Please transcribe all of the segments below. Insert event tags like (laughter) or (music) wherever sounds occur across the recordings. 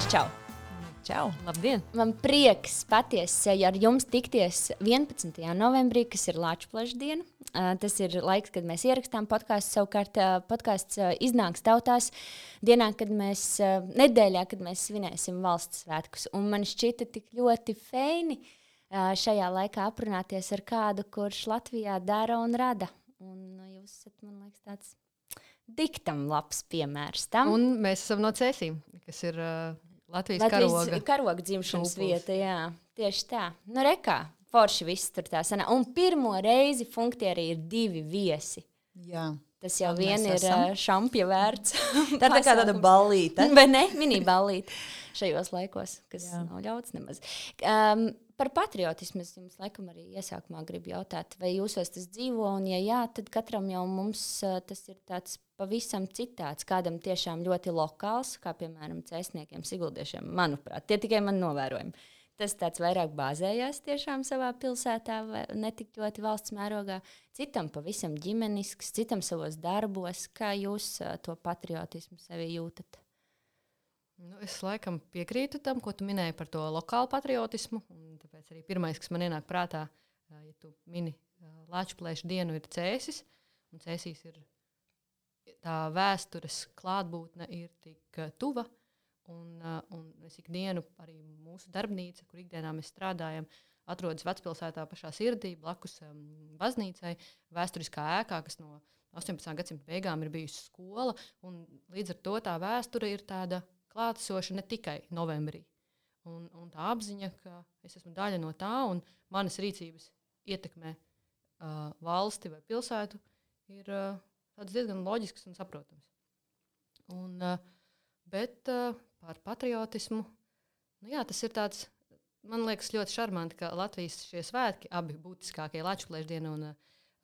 Āģis, čau! Čau! Labdien! Man prieks patiesi ar jums tikties 11. novembrī, kas ir Latvijas diena. Uh, tas ir laiks, kad mēs ierakstām podkāstu. Savukārt, podkāsts iznāks tautās dienā, kad mēs, nedēļā, kad mēs svinēsim valsts svētkus. Un man šķita tik ļoti feini šajā laikā aprunāties ar kādu, kurš Latvijā dara un rada. Un uh, jūs esat, man liekas, tāds diktam labs piemērs tam. Un mēs esam no Cēsīm, kas ir uh, Latvijas, Latvijas karoga. karoga dzimšanas šūpulis. vieta. Jā, tieši tā. Nu, rekā, forši viss tur tā sanā. Un pirmo reizi funktierī ir divi viesi. Jā. Tas jau vien ir šampja vērts. (laughs) (laughs) Tā ir tā kā tāda ballīte. (laughs) Vai ne? Mini-ballīte šajos laikos, kas. Jā. nav ļauts nemaz. Um, par patriotismu es jums laikam arī iesākumā gribu jautāt, vai jūsos tas dzīvo, un ja jā, tad katram jau mums uh, tas ir tāds pavisam citāds, kādam tiešām ļoti lokāls, kā piemēram cēsniekiem, siguldiešiem, manuprāt, tie tikai man novērojumi. Tas tāds vairāk bāzējās tiešām savā pilsētā, ne tik ļoti valsts mērogā. Citam pavisam ģimenisks, citam savos darbos. Kā jūs uh, to patriotismu sevi jūtat? Nu, es laikam piekrītu tam, ko tu minēji par to lokālu patriotismu. Tāpēc arī pirmais, kas man ienāk prātā, ja tu mini Latvijas dienu, ir cēsis. Cēsīs ir tā vēstures klātbūtne ir tik tuva. Un, un es ikdienu, arī mūsu darbnīca, kur ikdienā mēs strādājam, atrodas vecpilsētā pašā sirdī, blakus um, baznīcai, vēsturiskā ēkā, kas no 18. gadsimta beigām ir bijusi skola. Līdz ar to tā vēsture ir tāda klātesoša ne tikai novembrī. Un, un tā apziņa, ka es esmu daļa no tā, un manas rīcības ietekmē uh, valsti vai pilsētu, ir uh, diezgan loģisks un saprotams. Un, uh, bet uh, par patriotismu, nu jā, tas ir tāds, man liekas, ļoti šarmanti, ka Latvijas šie svētki, abi būtiskākie Latvijas diena un uh,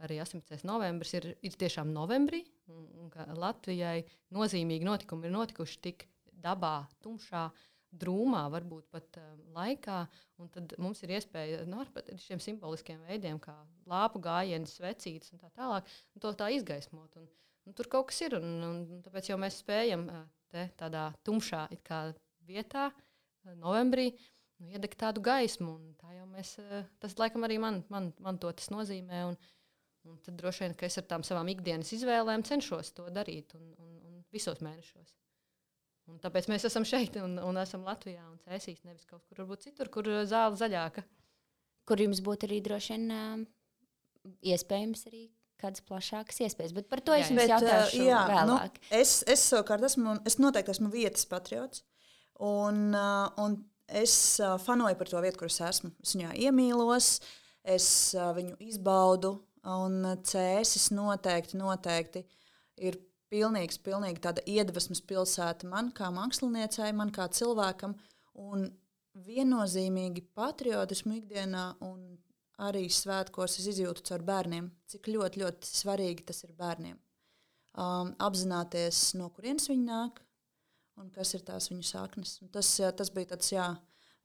arī 18. novembris, ir, ir tiešām novembrī, un, un Latvijai nozīmīgi notikumi ir notikuši tik dabā, tumšā, drūmā, varbūt pat um, laikā. un Tad mums ir iespēja nu, ar šiem simboliskiem veidiem, kā lāpu gājiens, svecītes un tā tālāk, un to tā izgaismot. Un, un tur kaut kas ir, un, un, un tāpēc jau mēs spējam uh, te tādā tumšā vietā, uh, novembrī, nu, iedegt tādu gaismu. Tā mēs, tas laikam arī man, man, man to nozīmē. Un, un tad droši vien, ka es ar tām savām ikdienas izvēlēm cenšos to darīt un, un, un visos mēnešos. Un tāpēc mēs esam šeit un, un esam Latvijā un cēsīs, nevis kaut kur varbūt citur, kur uh, zāle zaļāka. kur jums būtu arī droši vien um, iespējams arī kādas plašākas iespējas. Bet par to es Jā, jums Bet, jautāšu uh, jā, vēlāk. Nu, es, es savukārt esmu, es noteikti esmu vietas patriots. Un, un es fanoju par to vietu, kur es esmu. Es viņā iemīlos, es viņu izbaudu. Un cēsis noteikti, noteikti ir pilnīgs, pilnīgi tāda iedvesmas pilsēta man kā māksliniecei, man kā cilvēkam. Un viennozīmīgi patriotismu ikdienā un arī svētkos es izjūtu caur bērniem, cik ļoti, ļoti svarīgi tas ir bērniem. Um, apzināties, no kurienes viņi nāk un kas ir tās viņu saknes. Un tas, tas bija tāds, jā,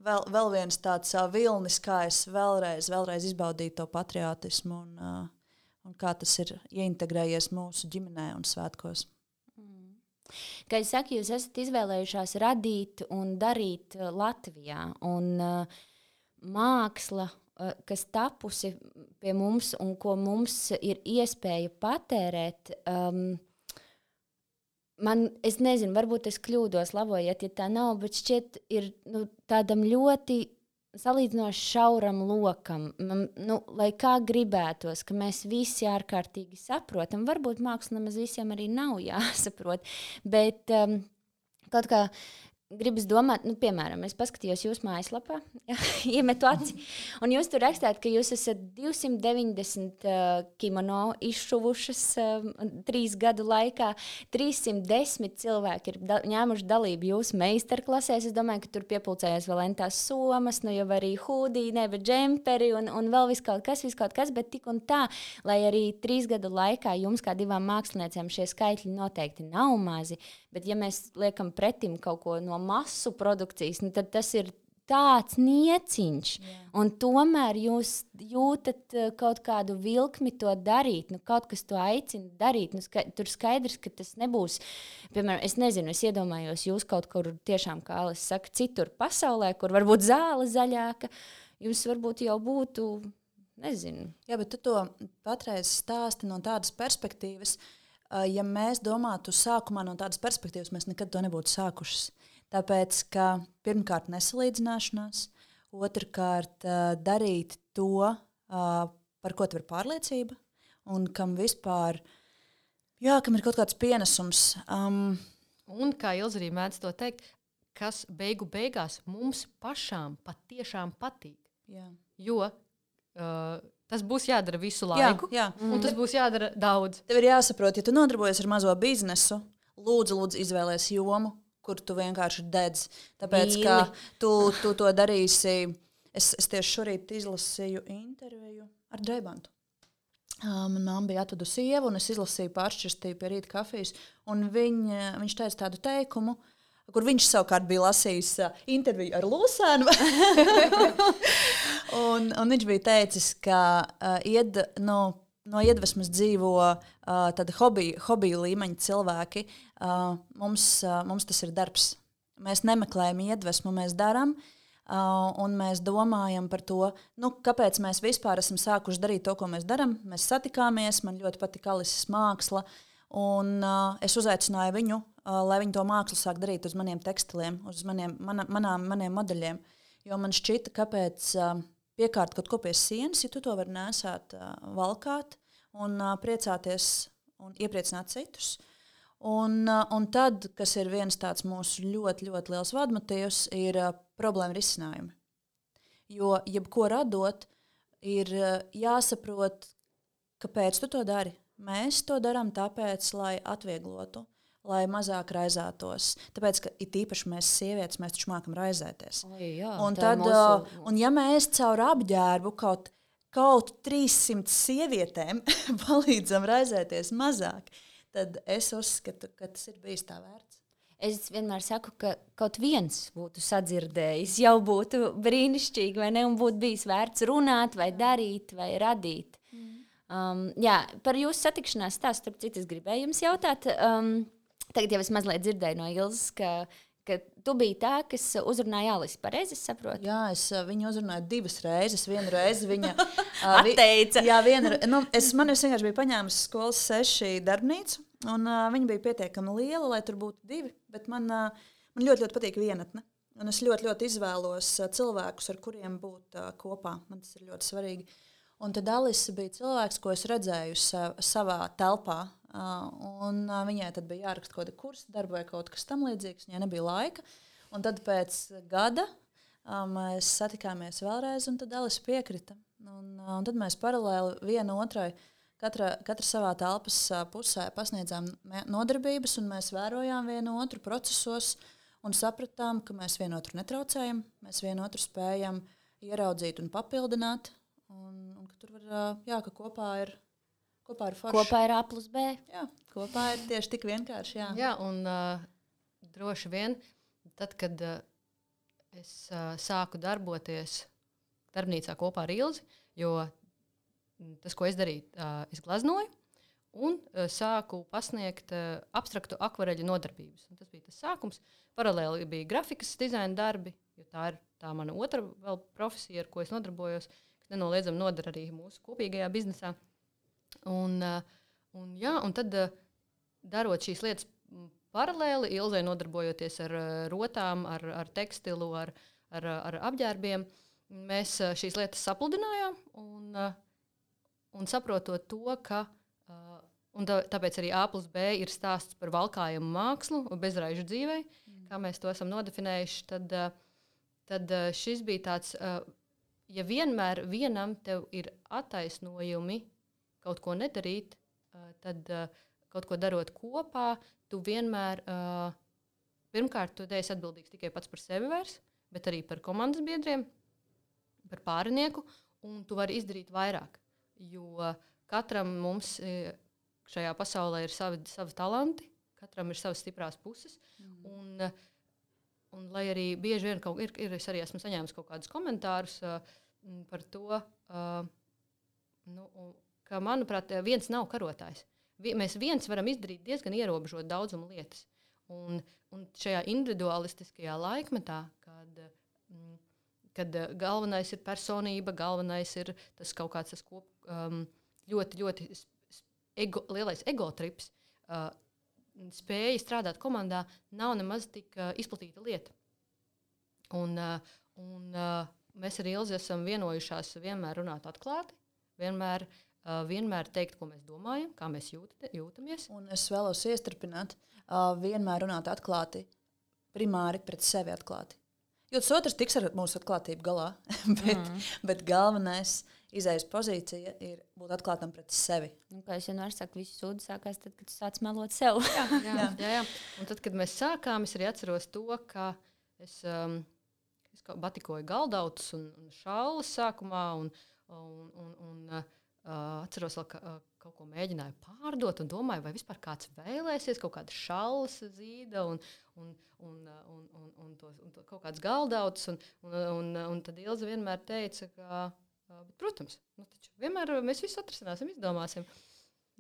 vēl, vēl viens tāds uh, vilnis, kā es vēlreiz, vēlreiz izbaudīju to patriotismu un, uh, un kā tas ir ieintegrējies mūsu ģimenē un svētkos. Kā jūs sakat, jūs esat izvēlējušās radīt un darīt uh, Latvijā. Un, uh, māksla, uh, kas tapusi pie mums un ko mums ir iespēja patērēt, um, man, es nezinu, varbūt es kļūdos, labojiet, ja tā nav, bet šķiet, ir nu, tādam ļoti salīdzinoši šauram lokam. Nu, lai kā gribētos, ka mēs visi ārkārtīgi saprotam, varbūt māksla nemaz visiem arī nav (laughs) jāsaprot, bet um, kaut kā gribas domāt, nu, piemēram, es paskatījos jūsu mājaslapā, ja, (laughs) iemetu aci, un jūs tur rakstāt, ka jūs esat 290 uh, kimono izšuvušas uh, trīs gadu laikā. 310 cilvēki ir da ņēmuši dalību jūsu meistarklasēs. Es domāju, ka tur piepildījās vēl entās somas, nu jau arī hūdī, ne, bet džemperi un, un vēl viss kaut kas, vis kaut kas, bet tik un tā, lai arī trīs gadu laikā jums kā divām māksliniecēm šie skaitļi noteikti nav mazi. Bet, ja mēs liekam pretim kaut ko no masu produkcijas, nu, tad tas ir tāds nieciņš. Yeah. Un tomēr jūs jūtat uh, kaut kādu vilkli to darīt, nu, kaut kas to aicina darīt. Nu, ska tur skaidrs, ka tas nebūs. Piemēram, es nezinu, es iedomājos, jūs kaut kur tiešām, kā Alis saka, citur pasaulē, kur varbūt zāle zaļāka. Jums varbūt jau būtu, nezinu. Jā, bet tu to patreiz stāsti no tādas perspektīvas. Ja mēs domātu sākumā no tādas perspektīvas, mēs nekad to nebūtu sākuši. Tāpēc, ka pirmkārt, nesalīdzināšanās, otrkārt, darīt to, par ko tev ir pārliecība, un kam vispār jā, kam ir kaut kāds pienesums. Um, un kā Ilza arī mēdz to teikt, kas beigu beigās mums pašām patiešām patīk. Jā. Jo uh, tas būs jādara visu laiku, jā, jā. un tas būs jādara daudz. Tev ir jāsaprot, ja tu nodarbojies ar mazo biznesu, lūdzu, lūdzu izvēlēties jomu, kur tu vienkārši dedz. Tāpēc, Mīli. ka tu, tu to darīsi. Es, es tieši šorīt izlasīju interviju ar Dreibantu. Manā mamā bija atveda sieva, un es izlasīju pāršķirstīju pie rīta kafijas. Viņa, viņš teica tādu teikumu, kur viņš savukārt bija lasījis interviju ar Lūsēnu. (laughs) un, un viņš bija teicis, ka uh, ied, no, no iedvesmas dzīvo uh, hobiju, hobiju līmeņa cilvēki. Uh, mums, uh, mums tas ir darbs. Mēs nemeklējam iedvesmu, mēs darām. Uh, un mēs domājam par to, nu, kāpēc mēs vispār esam sākuši darīt to, ko mēs darām. Mēs satikāmies, man ļoti patika Alises māksla, un uh, es uzaicināju viņu Uh, lai viņi to mākslu sāk darīt uz maniem tekstiliem, uz maniem, mana, manām, maniem modeļiem. Jo man šķita, kāpēc uh, piekārt kaut ko pie sienas, ja tu to vari nesāt, uh, valkāt un priecāties un iepriecināt citus. Un, un tad, kas ir viens tāds mūsu ļoti, ļoti liels vadmotīvs, ir problēma risinājumi. Jo jebko radot, ir jāsaprot, kāpēc tu to dari. Mēs to darām tāpēc, lai atvieglotu lai mazāk raizētos. Tāpēc, ka it īpaši mēs, sievietes, mēs taču mākam raizēties. Ai, jā, un, tad, mūsu... un ja mēs caur apģērbu kaut, kaut 300 sievietēm (laughs) palīdzam raizēties mazāk, tad es uzskatu, ka tas ir bijis tā vērts. Es vienmēr saku, ka kaut viens būtu sadzirdējis, jau būtu brīnišķīgi, vai ne? Un būtu bijis vērts runāt, vai darīt, vai radīt. Mm. Um, jā, par jūsu satikšanās stāstu, starp citu, es gribēju jums jautāt. Um, Tagad jau es mazliet dzirdēju no Ilzas, ka, ka tu biji tā, kas uzrunāja Alisu. Pareizi saprotu? Jā, es viņu uzrunāju divas reizes. Vienu reizi viņa (laughs) atteica. jā, viena, nu, es, man vienkārši biju paņēmusi skolas seši darbnīcu, un uh, viņa bija pietiekami liela, lai tur būtu divi. Bet man, uh, man ļoti, ļoti patīk vienatne. Un es ļoti, ļoti izvēlos uh, cilvēkus, ar kuriem būt uh, kopā. Man tas ir ļoti svarīgi. Un tad Alisa bija cilvēks, ko es redzēju savā telpā, Un viņai tad bija jāraksta kaut kāda kursa darba vai kaut kas tamlīdzīgs. Viņai nebija laika. Un tad pēc gada mēs satikāmies vēlreiz, un tad Elisa piekrita. Un, un tad mēs paralēli viena otrai, katra, katra savā telpas pusē pasniedzām nodarbības, un mēs vērojām vienu otru procesos un sapratām, ka mēs vienotru netraucējam, mēs vienotru spējam ieraudzīt un papildināt. Un, un ka tur var, jā, ka kopā ir Kopā ar foršu. Kopā ir A plus B. Jā, kopā ir tieši tik vienkārši. Jā, jā un uh, droši vien tad, kad uh, es uh, sāku darboties darbnīcā kopā ar Ilzi, jo tas, ko es darīju, uh, es glaznoju. Un uh, sāku pasniegt uh, abstraktu akvareļu nodarbības. Un tas bija tas sākums. Paralēli bija grafikas dizaina darbi, jo tā ir tā mana otra profesija, ar ko es nodarbojos, kas nenoliedzami nodara arī mūsu kopīgajā biznesā. Uh, Un, eh, un, jā, un tad, eh, darot šīs lietas paralēli, Ilzai nodarbojoties ar eh, rotām, ar, ar tekstilu, ar, ar, ar apģērbiem, mēs šīs lietas sapludinājām un, un saprotot to, ka. Un tā, tāpēc arī A plus B ir stāsts par valkājumu mākslu, bezraižu dzīvei, mm. kā mēs to esam nodefinējuši. Tad, tad šis bija tāds, ja vienmēr vienam ir attaisnojumi kaut ko nedarīt, tad kaut ko darot kopā, tu vienmēr, pirmkārt, tu esi atbildīgs tikai pats par sevi vairs, bet arī par komandas biedriem, par pārinieku, un tu vari izdarīt vairāk. Jo katram mums šajā pasaulē ir savi, savi talanti, katram ir savas stiprās puses. Mm. Un, un lai arī bieži vien kaut, ir, ir, es arī esmu saņēmis kaut kādus komentārus uh, par to, uh, nu, ka, manuprāt, viens nav karotājs. Mēs viens varam izdarīt diezgan ierobežot daudzumu lietas. Un, un šajā individualistiskajā laikmetā, kad, mm, kad galvenais ir personība, galvenais ir tas kaut kāds tas kop, um, ļoti, ļoti ego, lielais ego trips. Uh, spēja strādāt komandā nav nemaz tik uh, izplatīta lieta. Un, uh, un, uh, mēs ar Ilzi esam vienojušās vienmēr runāt atklāti, vienmēr, uh, vienmēr teikt, ko mēs domājam, kā mēs jūt, jūtamies. Un es vēlos iestrādāt, uh, vienmēr runāt atklāti, primāri pret sevi atklāti. Jo tas otrs tiks ar mūsu atklātību galā, (laughs) bet, mm. bet galvenais izējas pozīcija ir būt atklātam pret sevi. Nu, kā jau vienmēr saku, viss sūdzības sākās tad, kad tu sāc melot sev. jā, jā, (laughs) jā. jā, jā. Un tad, kad mēs sākām, es arī atceros to, ka es, um, es batikoju galdautus un, un šālas sākumā. Un, un, un, un, Uh, atceros, vēl, ka uh, kaut ko mēģināju pārdot, un domāju, vai vispār kāds vēlēsies kaut kādu šālu zīda un, un, un, un, un, un, tos, un to, kaut kādas galdautus. Un, un, un, un tad Ilza vienmēr teica, ka protams, nu, vienmēr mēs visu atrisināsim, izdomāsim.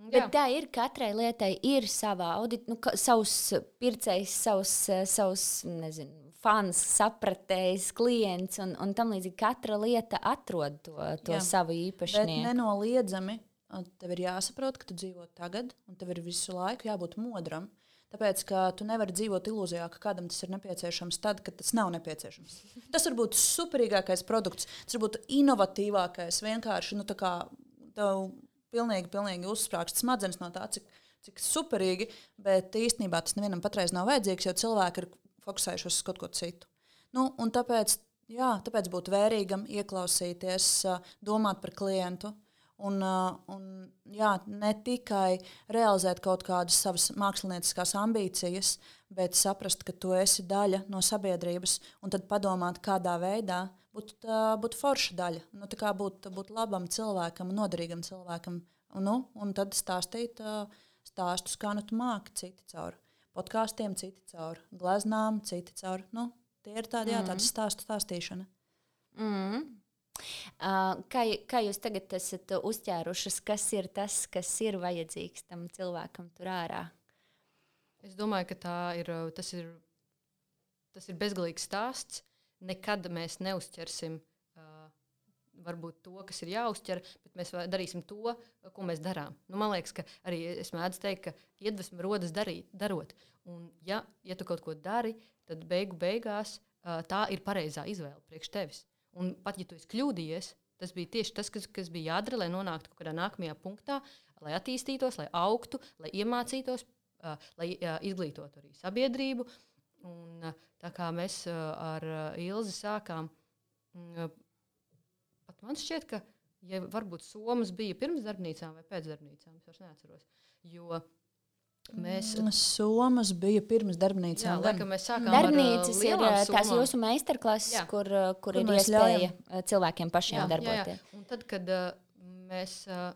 Jā. Bet tā ir katrai lietai, ir sava audit, nu, savs pircējs, savs, savs nezinu, fans, sapratējs, klients un, un tam līdzīgi. Katra lieta atrod to, to Jā. savu. Bet nenoliedzami tev ir jāsaprot, ka tu dzīvo tagad, un tev ir visu laiku jābūt modram. Tāpēc, ka tu nevari dzīvot ilūzijā, ka kādam tas ir nepieciešams tad, kad tas nav nepieciešams. Tas var būt superīgākais produkts, tas var būt inovatīvākais. Vienkārši nu, tev pilnīgi, pilnīgi uzsprāgst smadzenes no tā, cik, cik superīgi, bet īstenībā tas nevienam patreiz nav vajadzīgs, jo cilvēki ir fokusējušies uz kaut ko citu. Nu, tāpēc, jā, tāpēc būtu vērīgam ieklausīties, domāt par klientu Un, un, jā, ne tikai realizēt kaut kādas savas mākslinieckās ambīcijas, bet saprast, ka tu esi daļa no sabiedrības, un tad padomāt, kādā veidā būt, būt forša daļa. Nu, būt, būt labam cilvēkam, noderīgam cilvēkam. Nu, un tad stāstīt stāstus, kā nu tu māki citi caur podkāstiem, citi caur gleznām, citi caur. Nu, tie ir tādi, mm. jā, tādi stāstu stāstīšana. Mm. Kā, kā jūs tagad esat uzķērušas, kas ir tas, kas ir vajadzīgs tam cilvēkam tur ārā? Es domāju, ka ir, tas, ir, tas ir bezgalīgs stāsts. Nekad mēs neuzķersim uh, varbūt to, kas ir jāuzķer, bet mēs darīsim to, ko mēs darām. Nu, man liekas, ka arī es mēdzu teikt, ka iedvesma rodas darīt, darot. Un, ja, ja tu kaut ko dari, tad beigu beigās tā ir pareizā izvēle priekš tevis. Un pat ja tu esi kļūdījies, tas bija tieši tas, kas, kas bija jādara, lai nonāktu kaut kādā nākamajā punktā, lai attīstītos, lai augtu, lai iemācītos, lai izglītotu arī sabiedrību. Un, tā kā mēs ar Ilzi sākām, uh, pat man šķiet, ka ja varbūt Somas bija pirms darbnīcām vai pēc darbnīcām, es vairs neatceros. Jo uh, Mēs... Mm, Somas bija pirms darbnīcām. Jā, laikam, mēs sākām Darbnīcas ar, ir tās jūsu meistarklases, jā. kur, kur, kur ir iespēja ļaujam. cilvēkiem pašiem jā, darboties. Jā, jā. Un tad, kad uh, mēs uh,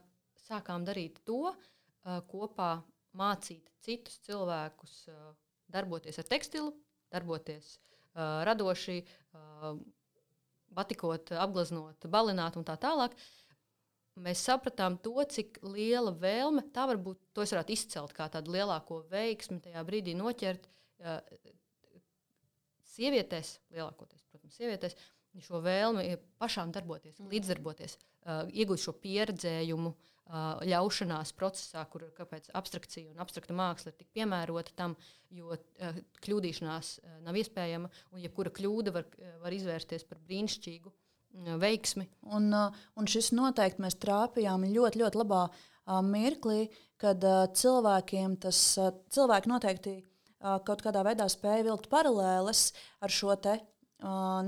sākām darīt to, uh, kopā mācīt citus cilvēkus uh, darboties ar tekstilu, darboties uh, radoši, uh, batikot, apgleznot, balināt un tā tālāk. Mēs sapratām to, cik liela vēlme tā var būt. To es varētu izcelt kā tādu lielāko veiksmi tajā brīdī noķert. Sievietēs, lielākoties, protams, sievietēs, šo vēlmi pašām darboties, mm. līdzdarboties, iegūt šo pieredzējumu, uh, ļaušanās procesā, kur abstrakcija un abstrakta māksla ir tik piemērota tam, jo kļūdīšanās nav iespējama, un jebkura kļūda var, var izvērsties par brīnišķīgu veiksmi. Un, un šis noteikti mēs trāpījām ļoti, ļoti labā mirklī, kad cilvēkiem tas cilvēki noteikti kaut kādā veidā spēja vilkt paralēles ar šo te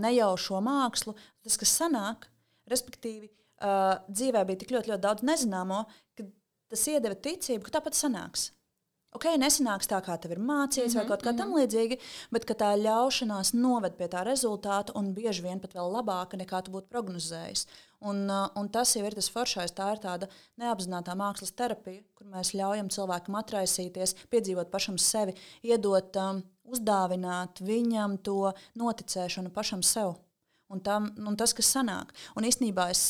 nejaušo mākslu. Tas, kas sanāk, respektīvi, dzīvē bija tik ļoti, ļoti daudz nezināmo, ka tas iedeva ticību, ka tāpat sanāks ok, nesanāks tā, kā tev ir mācīts, mm -hmm, vai kaut kā mm -hmm. tam līdzīga, bet tā ļaušanās noved pie tā rezultāta un bieži vien pat vēl labāka nekā tu būtu prognozējis. Un, uh, un tas jau ir tas foršais. Tā ir tāda neapzināta mākslas terapija, kur mēs ļaujam cilvēkam atraisīties, piedzīvot pašam sevi, iedot um, uzdāvināt viņam to noticēšanu pašam sev. Un, tam, un tas, kas sanāk. Un īstenībā es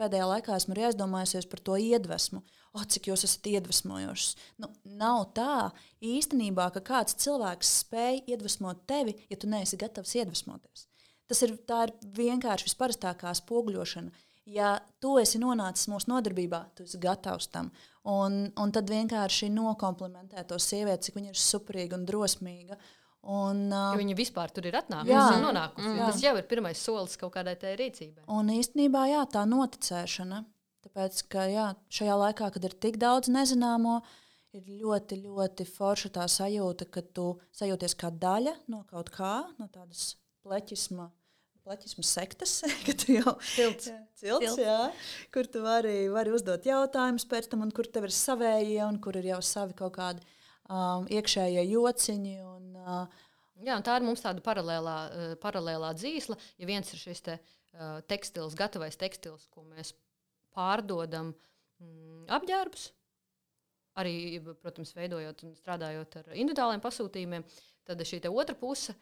pēdējā laikā esmu arī aizdomājusies par to iedvesmu. O, cik jūs esat iedvesmojošs. Nu, nav tā īstenībā, ka kāds cilvēks spēj iedvesmot tevi, ja tu neesi gatavs iedvesmoties. Tas ir, ir vienkārši visparastākā spoguļošana. Ja tu esi nonācis mūsu nodarbībā, tu esi gatavs tam. Un, un tad vienkārši nokomplimentē to sievieti, cik viņa ir superīga un drosmīga. Un, uh, ja viņa vispār tur ir atnākusi jā, un nonākusi. Jā. Tas jau ir pirmais solis kaut kādai tai rīcībai. Un īstenībā jā, tā noticēšana. Tāpēc, ka jā, šajā laikā, kad ir tik daudz nezināmo, ir ļoti, ļoti forša tā sajūta, ka tu sajūties kā daļa no kaut kā, no tādas pleķisma Latvijas sektas, (laughs) ka tu jau cilts, cilts, cilts. Jā, kur tu vari, vari uzdot jautājumus pēc tam, un kur tev ir savējie, un kur ir jau savi kaut kādi um, iekšējie jociņi. Un, uh, Jā, tā ir mums tāda paralēlā, uh, paralēlā dzīsla. Ja viens ir šis te, uh, tekstils, gatavais tekstils, ko mēs pārdodam, mm, apģērbus, arī, protams, veidojot un strādājot ar individuāliem pasūtījumiem, tad šī otra puse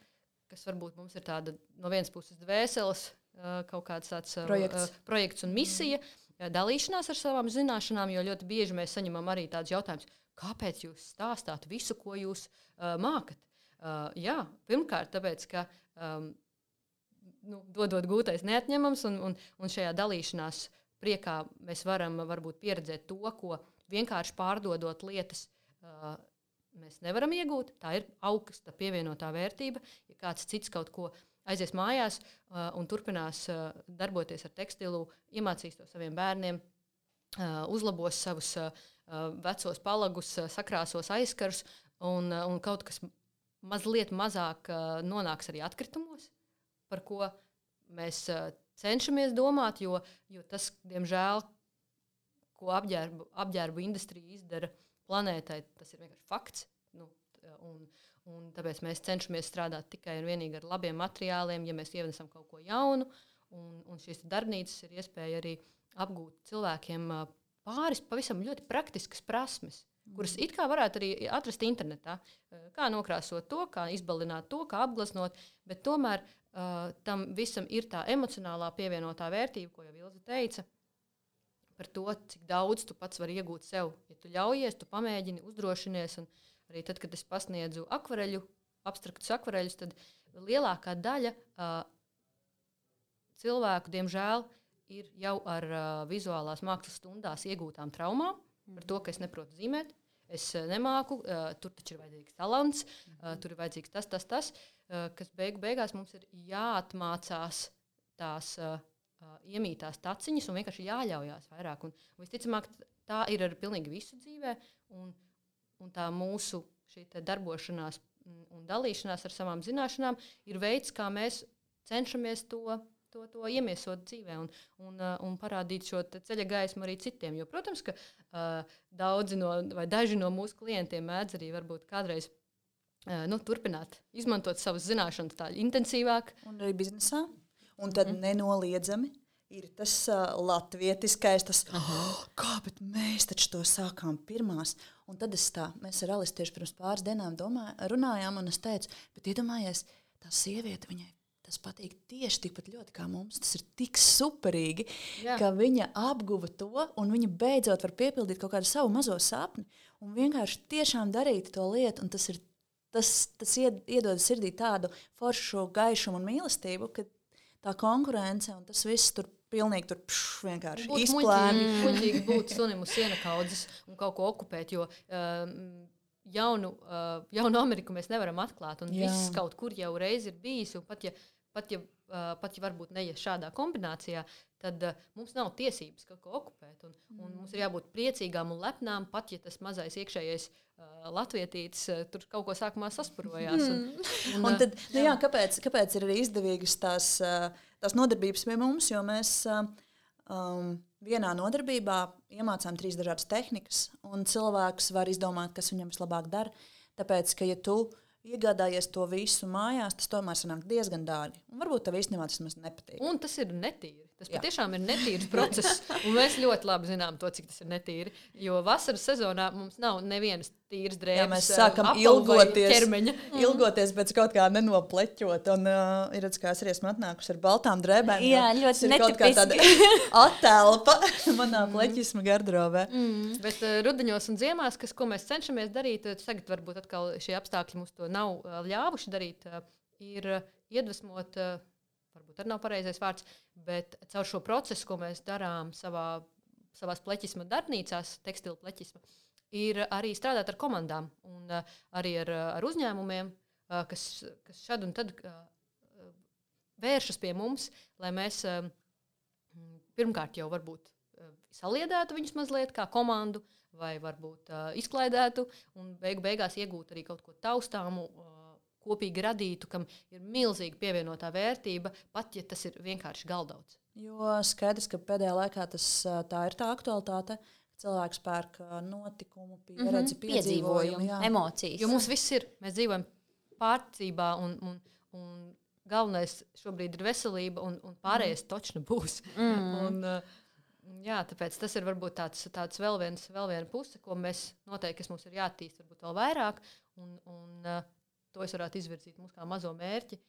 kas varbūt mums ir tāda no vienas puses dvēseles, kaut kāds tāds projekts, projekts un misija, dalīšanās ar savām zināšanām, jo ļoti bieži mēs saņemam arī tādus jautājumus, kāpēc jūs stāstāt visu, ko jūs uh, mākat. Uh, jā, pirmkārt, tāpēc, ka um, nu, dodot gūtais neatņemams, un, un, un šajā dalīšanās priekā mēs varam varbūt pieredzēt to, ko vienkārši pārdodot lietas. Uh, mēs nevaram iegūt. Tā ir augsta pievienotā vērtība. Ja kāds cits kaut ko aizies mājās uh, un turpinās uh, darboties ar tekstilu, iemācīs to saviem bērniem, uh, uzlabos savus uh, vecos palagus, uh, sakrāsos aizkarus un, uh, un kaut kas mazliet mazāk nonāks arī atkritumos, par ko mēs cenšamies domāt, jo, jo tas, diemžēl, ko apģērbu, apģērbu industrija izdara planētai, tas ir vienkārši fakts. Nu, un, un tāpēc mēs cenšamies strādāt tikai un vienīgi ar labiem materiāliem, ja mēs ieviesam kaut ko jaunu. Un, un šīs darbnīcas ir iespēja arī apgūt cilvēkiem pāris pavisam ļoti praktiskas prasmes, kuras it kā varētu arī atrast internetā. Kā nokrāsot to, kā izbalināt to, kā apgleznot, bet tomēr uh, tam visam ir tā emocionālā pievienotā vērtība, ko jau Ilza teica par to, cik daudz tu pats vari iegūt sev. Ja tu ļaujies, tu pamēģini, uzdrošinies. Arī tad, kad es pasniedzu akvareļu, abstraktus akvareļus, tad lielākā daļa uh, cilvēku, diemžēl, ir jau ar uh, vizuālās mākslas stundās iegūtām traumām mm. par to, ka es neprotu zīmēt. Es uh, nemāku, uh, tur taču ir vajadzīgs talants, uh, tur ir vajadzīgs tas, tas, tas, uh, kas beigu beigās mums ir jāatmācās tās uh, uh, iemītās taciņas un vienkārši jāļaujās vairāk. Un, visticamāk, tā ir ar pilnīgi visu dzīvē. Un, un tā mūsu darbošanās un dalīšanās ar savām zināšanām ir veids, kā mēs cenšamies to. To, to iemiesot dzīvē un, un, un parādīt šo ceļa gaismu arī citiem. Jo, protams, ka uh, daudzi no, vai daži no mūsu klientiem mēdz arī varbūt kādreiz uh, nu, turpināt izmantot savas zināšanas tā intensīvāk. Un arī biznesā. Un tad mm. nenoliedzami ir tas uh, latvietiskais, tas, oh, kā mēs taču to sākām pirmās. Un tad es tā, mēs ar Alisu tieši pirms pāris dienām domā, runājām, un es teicu, bet iedomājies, tā sieviete viņai. Tas patīk tieši tikpat ļoti kā mums. Tas ir tik superīgi, Jā. ka viņa apguva to, un viņa beidzot var piepildīt kaut kādu savu mazo sapni. Un vienkārši tiešām darīt to lietu, tas, ir, tas, tas iedod sirdī tādu foršu gaišumu un mīlestību, ka tā konkurence un tas viss tur pilnīgi tur pš, vienkārši izplēna. Muļķīgi būt sunim uz siena kaudzes un kaut ko okupēt, jo um, jaunu, uh, jaunu Ameriku mēs nevaram atklāt. Un Jā. viss kaut kur jau reiz ir bijis. Pat ja, pat, ja, uh, pat ja varbūt neies šādā kombinācijā, tad uh, mums nav tiesības kaut ko okupēt. Un, mm. un mums ir jābūt priecīgām un lepnām, pat ja tas mazais iekšējais uh, latvietītis uh, tur kaut ko sākumā sasprojās. Mm. Un, un, un tad, nu, jā, kāpēc, kāpēc ir arī izdevīgas tās, uh, tās nodarbības pie mums? Jo mēs uh, um, vienā nodarbībā iemācām trīs dažādas tehnikas, un cilvēks var izdomāt, kas viņam vislabāk dara. Tāpēc, ka ja tu iegādājies to visu mājās, tas tomēr sanāk diezgan dārgi. Un varbūt tev īstenībā tas nepatīk. Un tas ir netīri. Tas Jā. patiešām ir netīrs (laughs) process, un mēs ļoti labi zinām to, cik tas ir netīri. Jo vasaras sezonā mums nav nevienas tīras drēbes. Jā, mēs sākam ilgoties, (laughs) ilgoties pēc kaut kā nenopleķot. Un uh, ir redzams, kā es arī esmu atnākusi ar baltām drēbēm. Jā, ļoti netipiski. Kaut kā tāda (laughs) attēlpa manā mm. pleķisma gardrobē. Mm. Bet uh, rudeņos un ziemās, kas, ko mēs cenšamies darīt, tagad varbūt atkal šie apstākļi mums to nav uh, ļāvuši darīt, uh, ir uh, iedvesmot. Uh, varbūt arī nav pareizais vārds, bet caur šo procesu, ko mēs darām savā, savā pleķisma darbnīcās, tekstilu pleķisma, ir arī strādāt ar komandām un uh, arī ar, ar uzņēmumiem, uh, kas, kas šad un tad uh, vēršas pie mums, lai mēs pirmkārt jau varbūt saliedētu viņus mazliet kā komandu, vai varbūt izklaidētu, un beigu beigās iegūt arī kaut ko taustāmu. Uh, kopīgi radītu, kam ir milzīga pievienotā vērtība, pat ja tas ir vienkārši galdauts. Jo skaidrs, ka pēdējā laikā tas, tā ir tā aktualitāte. Cilvēks pērk notikumu, pieredzi, mm -hmm, piedzīvojumu, jā. emocijas. Jo mums viss ir, mēs dzīvojam pārcībā, un, un, un galvenais šobrīd ir veselība, un, un pārējais mm. točni būs. Mm. un, jā, tāpēc tas ir varbūt tāds, tāds vēl, viens, vēl viena puse, ko mēs noteikti, mums ir jāattīst, varbūt vēl vairāk. Un, un, to es varētu izvirzīt mums kā mazo mērķi,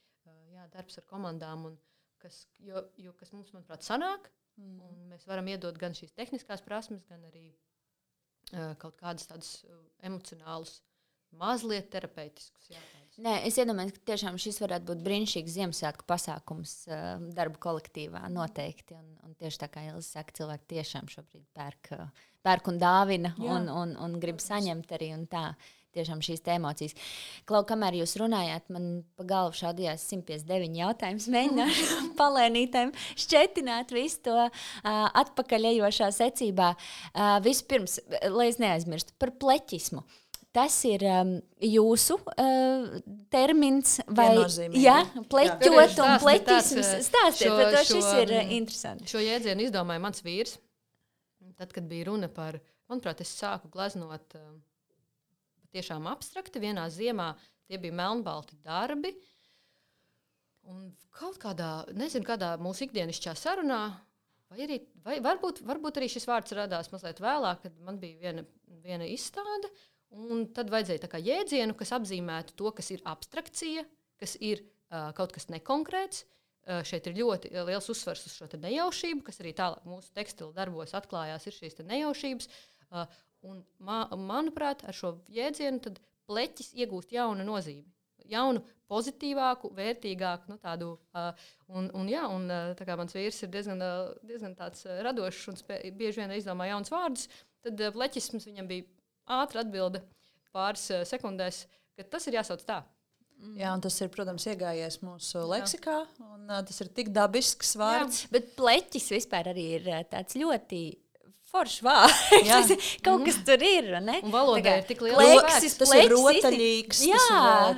jā, darbs ar komandām, un kas, jo, jo, kas mums, manuprāt, sanāk. Mm. Mēs varam iedot gan šīs tehniskās prasmes, gan arī uh, kaut kādas tādas uh, emocionālas, mazliet terapeitiskas jautājumus. Nē, es iedomājos, ka tiešām šis varētu būt brīnišķīgs Ziemassvētku pasākums uh, darba kolektīvā. Noteikti. Un, un tieši tā kā Ilza saka, cilvēki tiešām šobrīd pērk, pērk un dāvina Jā. un, un, un grib saņemt arī. Tā tiešām šīs emocijas. Klau, kamēr jūs runājāt, man pa galvu šādījās 159 jautājumus, (laughs) mēģināšu palēnītēm šķetināt visu to uh, atpakaļejošā secībā. Uh, vispirms, lai es neaizmirstu par pleķismu. Tas ir um, jūsu uh, termins, vai jā, pleķot un pleķisms. Stāstiet par to, šis ir uh, interesanti. Šo jēdzienu izdomāja mans vīrs. Tad, kad bija runa par, manuprāt, es sāku gleznot uh, tiešām abstrakti. Vienā ziemā tie bija melnbalti darbi. Un kaut kādā, nezinu, kādā mūsu ikdienišķā sarunā, vai arī vai varbūt, varbūt arī šis vārds radās mazliet vēlāk, kad man bija viena, viena izstāde. Un tad vajadzēja jēdzienu, kas apzīmētu to, kas ir abstrakcija, kas ir uh, kaut kas nekonkrēts. Uh, šeit ir ļoti liels uzsvers uz šo nejaušību, kas arī tālāk mūsu tekstilu darbos atklājās, ir šīs nejaušības. Uh, Un, ma, manuprāt, ar šo jēdzienu pleķis iegūst jaunu nozīmi. Jaunu, pozitīvāku, vērtīgāku, nu, tādu. Uh, un, un, jā, un tā kā mans vīrs ir diezgan, diezgan tāds, radošs un spē, bieži vien izdomā jaunus vārdus, tad pleķisms viņam bija ātra atbilde pāris sekundēs, ka tas ir jāsauc tā. Mm. Jā, un tas ir, protams, iegājies mūsu leksikā. Un, uh, tas ir tik dabisks vārds. Jā, bet pleķis vispār arī ir tāds ļoti foršs vārds. (laughs) Kaut kas tur ir. Ne? Un valodā ir tik liela pleksis, tas ir rotaļīgs. Jā,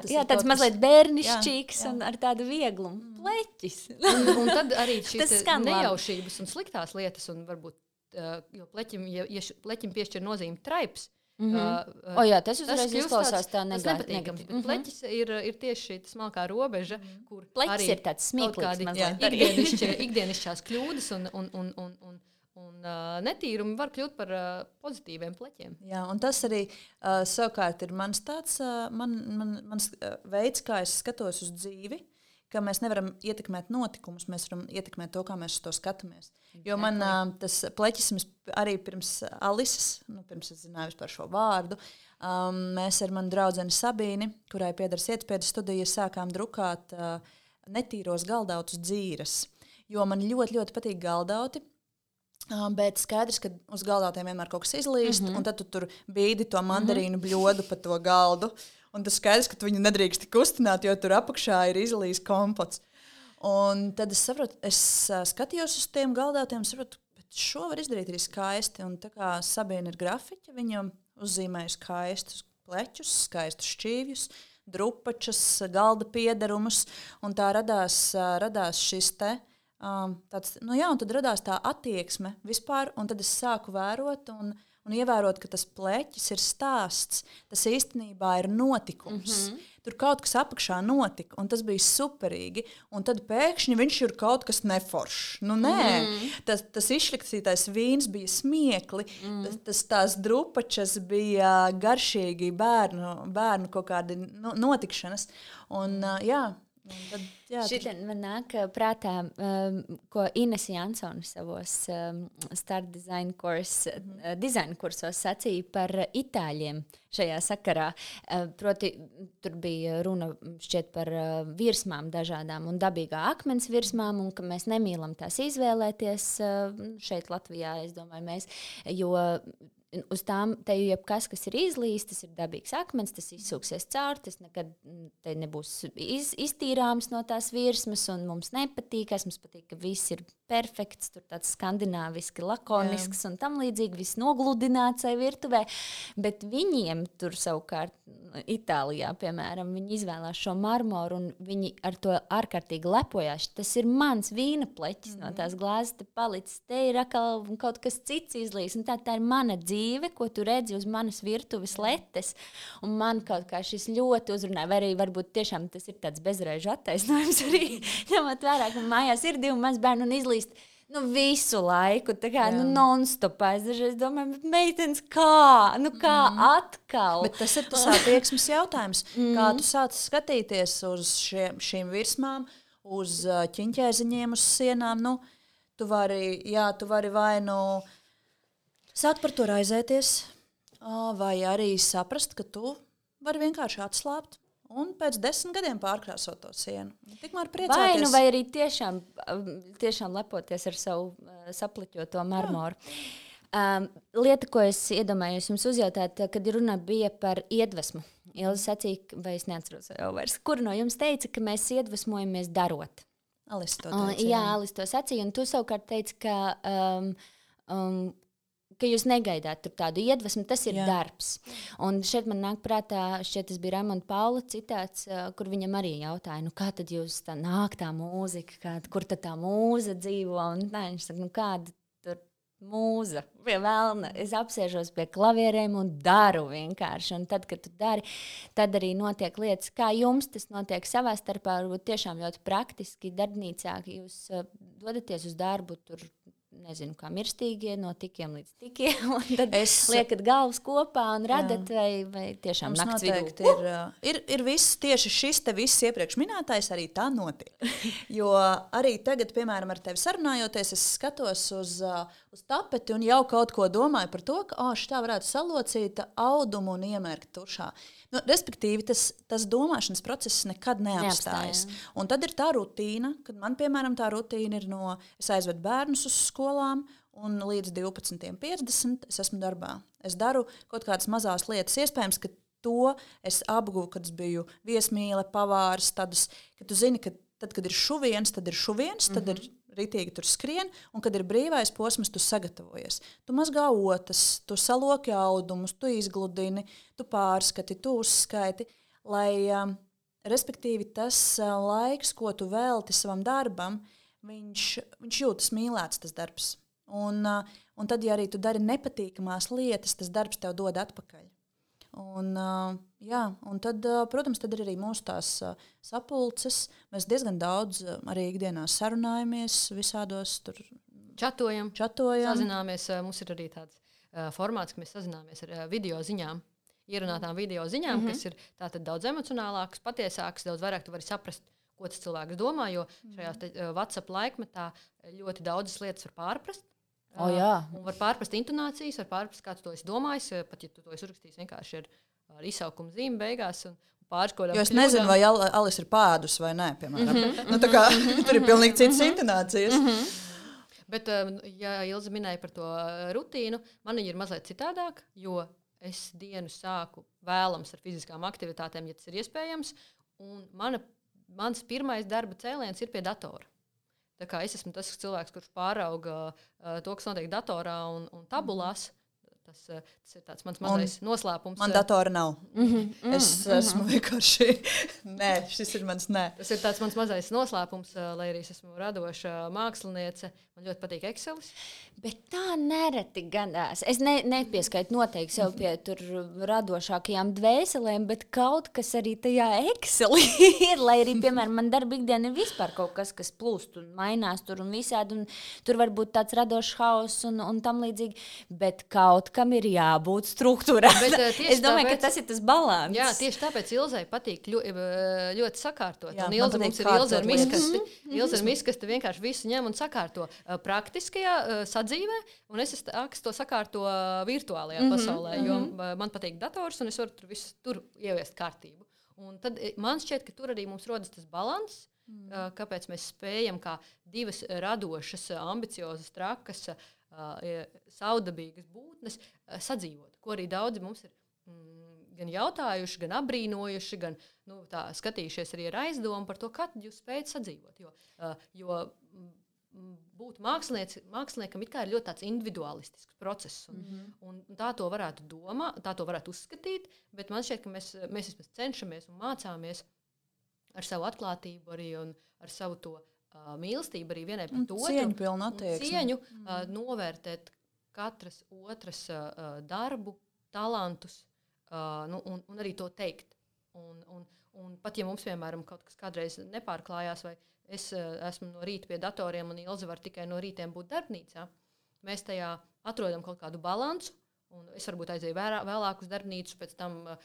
tas jā tāds mazliet bērnišķīgs jā, jā. un ar tādu vieglumu. Mm. Pleķis. un, un tad arī (laughs) šīs nejaušības un sliktās lietas, un varbūt, uh, jo pleķim, ja, ja pleķim piešķir nozīmi traips, Mm -hmm. uh, o, jā, tas uzreiz izklausās tā nepatīkami. Mm -hmm. Pleķis ir, ir tieši šī smalkā robeža, mm -hmm. kur pleķis ir tāds smieklīgs, (laughs) ikdienišķās kļūdas un, un, un, un, un Un uh, netīrumi var kļūt par uh, pozitīviem pleķiem. Jā, un tas arī uh, savukārt ir mans, tāds, uh, man, man, mans uh, veids, kā es skatos uz dzīvi. Ka mēs nevaram ietekmēt notikumus, mēs varam ietekmēt to, kā mēs to skatāmies. Jo man uh, tas pleķisms arī pirms Alises, nu, pirms es zināju par šo vārdu, um, mēs ar manu draugu Sabīni, kurai pieder Sietspēdas studija, sākām drukāt uh, netīros galdautus dzīves. Jo man ļoti, ļoti patīk galdauti. Bet skaidrs, ka uz galda tiem vienmēr kaut kas izlīst, mm -hmm. un tad tu tur bīdi to mandarīnu mm -hmm. bļodu pa to galdu. Un tas skaidrs, ka tu viņu nedrīkst kustināt, jo tur apakšā ir izlīsts kompots. Un tad es saprotu, es skatījos uz tiem galdātiem, saprotu, bet šo var izdarīt arī skaisti. Un tā kā Sabīna ir grafiķa, viņam uzzīmēja skaistus pleķus, skaistus šķīvjus, drupačas, galda piedarumus, un tā radās, radās šis te Um, tāds, nu jā, tad radās tā attieksme vispār, un tad es sāku vērot un, un ievērot, ka tas pleķis ir stāsts, tas īstenībā ir notikums. Mm -hmm. Tur kaut kas apakšā notika, un tas bija superīgi. Un tad pēkšņi viņš ir kaut kas neforšs. Nu, nē, mm. tas, tas izšliktītais vīns bija smiekli, mm. tas, tas tās drupačas bija garšīgi bērnu, bērnu kaut kādi notikšanas. Un, jā, Tad, jā, Šitien man nāk prātā, um, ko Ines Jansone savos um, start design, kurs, mm -hmm. kursos sacīja par itāļiem šajā sakarā. Uh, proti, tur bija runa šķiet par uh, virsmām dažādām un dabīgā akmens virsmām, un ka mēs nemīlam tās izvēlēties uh, šeit Latvijā, es domāju, mēs, jo uz tām te jau jebkas, kas ir izlīsts, tas ir dabīgs akmens, tas izsūksies cauri, tas nekad mm, nebūs iz, iztīrāms no tās virsmas, un mums nepatīk. Mums patīk, ka viss ir perfekts, tur tāds skandināviski, lakonisks Jā. un tam līdzīgi, viss nogludināts vai virtuvē. Bet viņiem tur savukārt, Itālijā, piemēram, viņi izvēlās šo marmoru un viņi ar to ārkārtīgi lepojās. Tas ir mans vīna pleķis mm. no tās glāzes, te palicis, te ir atkal kaut kas cits izlīs. Tā, tā ir mana dzīve, ko tu redzi uz manas virtuves letes. Un man kaut kā šis ļoti uzrunā, vai arī varbūt tiešām tas ir tāds bezreižu attaisnojums (laughs) arī ņemot vērā, ka mājās ir divi mazbērni un izlīs izlīst. Nu, visu laiku, tā kā nu, non-stopā. Es dažreiz domāju, meitenes, kā, nu, kā mm. atkal. Bet tas ir tas attieksmes jautājums. (laughs) Mm. Kā tu sāc skatīties uz šiem, šīm virsmām, uz ķiņķēziņiem, uz sienām? Nu, tu vari, jā, tu vari vai nu sākt par to raizēties, vai arī saprast, ka tu vari vienkārši atslābt un pēc desmit gadiem pārkrāsot to sienu. Tikmēr priecāties. Vai, nu, vai arī tiešām, tiešām lepoties ar savu sapliķoto marmoru. Um, lieta, ko es iedomājos jums uzjautāt, kad runa bija par iedvesmu. Ilza sacīja, vai es neatceros jau vairs, kur no jums teica, ka mēs iedvesmojamies darot. Alis to teica. Uh, jā, Alis to sacīja, un tu savukārt teici, ka um, um, ka jūs negaidāt tādu iedvesmu, tas ir Jā. darbs. Un šeit man nāk prātā, šķiet, tas bija Raimonda Paula citāts, kur viņam arī jautāja, nu, kā tad jūs tā nāk tā mūzika, kā, kur tad tā mūza dzīvo, un tā, viņš saka, nu, kāda mūza, pie vēlna. Es apsēžos pie klavierēm un daru vienkārši. Un tad, kad tu dari, tad arī notiek lietas, kā jums tas notiek savā starpā. Varbūt tiešām ļoti praktiski, darbnīcā, ka jūs uh, dodaties uz darbu, tur nezinu, kā mirstīgie, no tikiem līdz tikiem. (laughs) Tad es liekat galvas kopā un radat, jā. vai, vai tiešām Mums naktas vidū. Ir, uh, ir, ir viss tieši šis te viss iepriekš minētais, arī tā notiek. (laughs) jo arī tagad, piemēram, ar tevi sarunājoties, es skatos uz, uh, uz tapeti un jau kaut ko domāju par to, ka oh, šī varētu salocīt audumu un iemērkt tušā. Nu, respektīvi, tas, tas domāšanas process nekad neapstājas. Neapstāja. Un tad ir tā rutīna, kad man, piemēram, tā rutīna ir no es aizvedu bērnus uz skolām, un līdz 12.50 es esmu darbā. Es daru kaut kādas mazas lietas, iespējams, ka to es apguvu, kad es biju viesmīle, pavārs. Tādus, ka tu zini, ka tad, kad ir šuviens, tad ir šuviens, tad mm -hmm. ir ritīgi tur skrien, un kad ir brīvais posms, tu sagatavojies. Tu mazgā otas, tu saloki audumus, tu izgludini, tu pārskati, tu uzskaiti, lai, um, respektīvi, tas uh, laiks, ko tu velti savam darbam, viņš, viņš jūtas mīlēts, tas darbs. Un, uh, un tad, ja arī tu dari nepatīkamās lietas, tas darbs tev dod atpakaļ. Un, jā, un tad, protams, tad ir arī mūsu tās sapulces. Mēs diezgan daudz arī ikdienā sarunājamies visādos tur. Čatojam, čatojam. Sazināmies, mums ir arī tāds formāts, ka mēs sazināmies ar video ziņām. Ierunātām video ziņām, mm -hmm. kas ir daudz emocionālākas, patiesākas, daudz vairāk tu vari saprast, ko tas cilvēks domā. Jo šajā te, uh, WhatsApp laikmetā ļoti daudzas lietas var pārprast. Oh, jā. un var pārprast intonācijas, var pārprast, kā tu to esi domājis. Pat ja tu to esi uzrakstījis vienkārši ar, ar izsaukumu zīmi beigās. Un, kaut kādām. Es nezinu, vai Al Alis ir pādus vai nē, piemēram. Mm -hmm. nu, kā, (laughs) tur ir pilnīgi citas intonācijas. Mm -hmm. Bet, ja Ilza minēja par to rutīnu, man ir mazliet citādāk, jo es dienu sāku vēlams ar fiziskām aktivitātēm, ja tas ir iespējams. Un mana, mans pirmais darba cēliens ir pie datora. Es esmu tas cilvēks, kurš pārauga uh, to, kas notiek datorā un, un tabulās. Tas, uh, tas ir tāds mans mazais un noslēpums. Man datora nav. Mm -hmm, es mm -hmm. esmu vienkārši. (laughs) nē, šis ir mans nē. Tas ir tāds mans mazais noslēpums, lai arī es esmu radoša māksliniece. Man ļoti patīk Excel. Bet tā nereti gadās. Es ne, nepieskaitu noteikti sev pie tur radošākajām dvēselēm, bet kaut kas arī tajā Excel (laughs) ir. Lai arī, piemēram, man darba ikdiena ir vispār kaut kas, kas plūst un mainās tur un visādi. Un tur var būt tāds radošs hauss un, un tam līdzīgi. Bet kaut kam ir jābūt struktūrā. Bet, (laughs) uh, es domāju, tāpēc, ka tas ir tas balans. Jā, tieši tāpēc Ilzai patīk ļoti, ļoti sakārtot. Jā, Ilza mums ir Ilza ar miskasti. Ilza ar miskasti vienkārši visu ņem un sakārto uh, praktiskajā uh, sadzīvē, un es to sakārto uh, virtuālajā mm -hmm, pasaulē, jo mm -hmm. man patīk dators un es varu tur visu tur ieviest kārtību. Un tad man šķiet, ka tur arī mums rodas tas līdzsvars. Mm. Kāpēc mēs spējam, kā divas radošas, ambiciozas, trakas, saudabīgas būtnes, sadzīvot? Ko arī daudzi mums ir mm, gan jautājuši, gan apbrīnojuši, gan nu, skatījušies arī ar aizdomu par to, kā jūs spējat sadzīvot. Jo, jo būt māksliniekam ir ļoti individualistisks process. Un, mm -hmm. un tā to varētu domāt, tā to varētu uzskatīt, bet man šķiet, ka mēs, mēs cenšamies un mācāmies ar savu atklātību arī ar savu to uh, mīlestību arī vienai pret otru. Cieņu pilnu attieksmi. Cieņu mm. uh, novērtēt katras otras uh, darbu, talantus uh, nu, un, un arī to teikt. Un, un, un pat ja mums, piemēram, kaut kas kādreiz nepārklājās, vai es uh, esmu no rīta pie datoriem un Ilza var tikai no rītiem būt darbnīcā, mēs tajā atrodam kaut kādu balansu Un es varbūt aizēju vērā, vēlāk uz darbnīcu, pēc tam uh,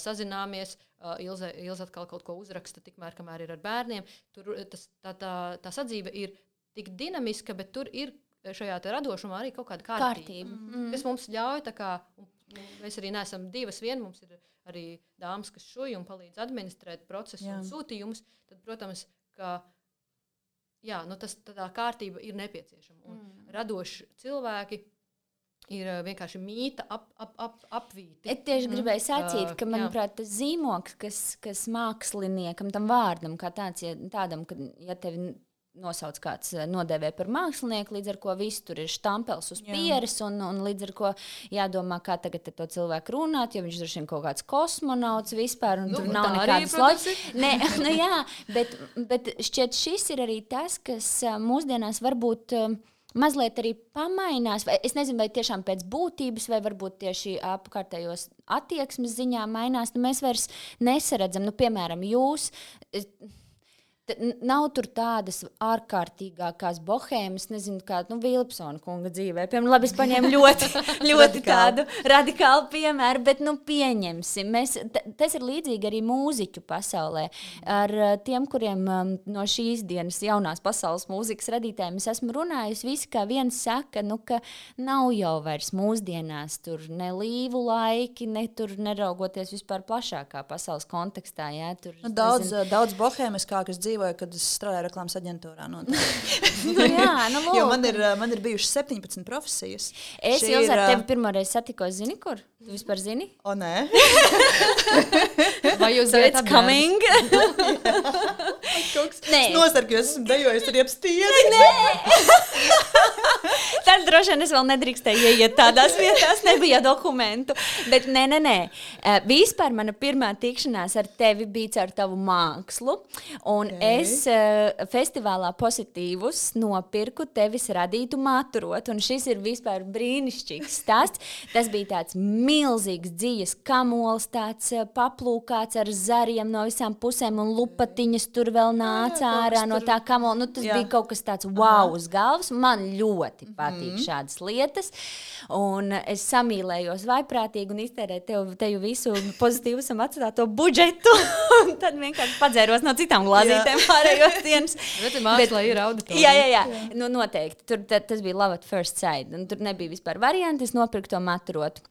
sazināmies. Uh, Ilze, Ilze atkal kaut ko uzraksta, tikmēr, kamēr ir ar bērniem. Tur tas, tā, tā, tā sadzīve ir tik dinamiska, bet tur ir šajā radošumā arī kaut kāda kārtība, kārtība. Mm. kas mums ļauj. Kā, mēs arī neesam divas vien, mums ir arī dāmas, kas šoju un palīdz administrēt procesu jā. un sūtījumus. Tad, protams, ka jā, nu tas, tā kārtība ir nepieciešama. Mm. Radoši cilvēki ir vienkārši mīta, ap, ap, ap, apvīti. Es tieši mm. gribēju sacīt, ka, manuprāt, tas zīmoks, kas, kas māksliniekam, tam vārdam, kā tāds, ja, tādam, ka, ja tevi nosauc kāds nodēvē par mākslinieku, līdz ar ko viss tur ir štampels uz pieres, un, un līdz ar ko jādomā, kā tagad to cilvēku runāt, jo viņš droši vien kaut kāds kosmonauts vispār, un nu, tur nav nekādas loģikas. (laughs) Nē, nu jā, (laughs) bet, bet šķiet šis ir arī tas, kas mūsdienās varbūt. Uh, mazliet arī pamainās. Vai, es nezinu, vai tiešām pēc būtības, vai varbūt tieši apkārtējos attieksmes ziņā mainās. Nu, mēs vairs nesaredzam, nu, piemēram, jūs. Nav tur tādas ārkārtīgākās bohēmas, nezinu, kāda nu, Vilpsona kunga dzīvē. Piemēram, labi, es paņēmu ļoti, (laughs) ļoti tādu radikālu piemēru, bet nu, pieņemsim. Mēs, tas ir līdzīgi arī mūziķu pasaulē. Ar tiem, kuriem um, no šīs dienas jaunās pasaules mūzikas radītājiem es esmu runājusi, visi kā viens saka, nu, ka nav jau vairs mūsdienās tur ne līvu laiki, ne tur neraugoties vispār plašākā pasaules kontekstā. Jā, tur, nu, daudz, nezinu, daudz bohēmas, kā kas dzīvo dzīvoju, kad es strādāju reklāmas aģentūrā. nu, (laughs) jā, nu, (laughs) jo man ir, man ir bijušas 17 profesijas. Es jau ar tevi pirmoreiz satikos, zini, kur? Tu vispār zini? O, nē. (laughs) Vai jūs zināt, so coming? Nē, es nosargājos, esmu dejojis ar iepstieni. (laughs) Tad droši vien es vēl nedrīkstēju ieiet tādās vietās, nebija dokumentu. Bet nē, nē, nē. Uh, vispār mana pirmā tikšanās ar tevi bija ar tavu mākslu. Un okay. es uh, festivālā pozitīvus nopirku tevis radītu maturot. Un šis ir vispār brīnišķīgs stāsts. Tas bija tāds milzīgs dzīves kamols, tāds uh, paplūkāts ar zariem no visām pusēm un lupatiņas tur vēl nāca jā, ārā no tā kamola. Nu, tas jā. bija kaut kas tāds wow uz galvas. Man ļoti patīk patīk mm. šādas lietas. Un es samīlējos vaiprātīgi un iztērēju tev, tev visu pozitīvu atstāto budžetu. (laughs) tad vienkārši padzēros no citām glāzītēm (laughs) pārējos dienas. Bet mākslā ir auditorija. Jā, jā, jā. jā. Nu, noteikti. Tur tas bija love at first sight. Un tur nebija vispār varianti. Es nopirku to maturotu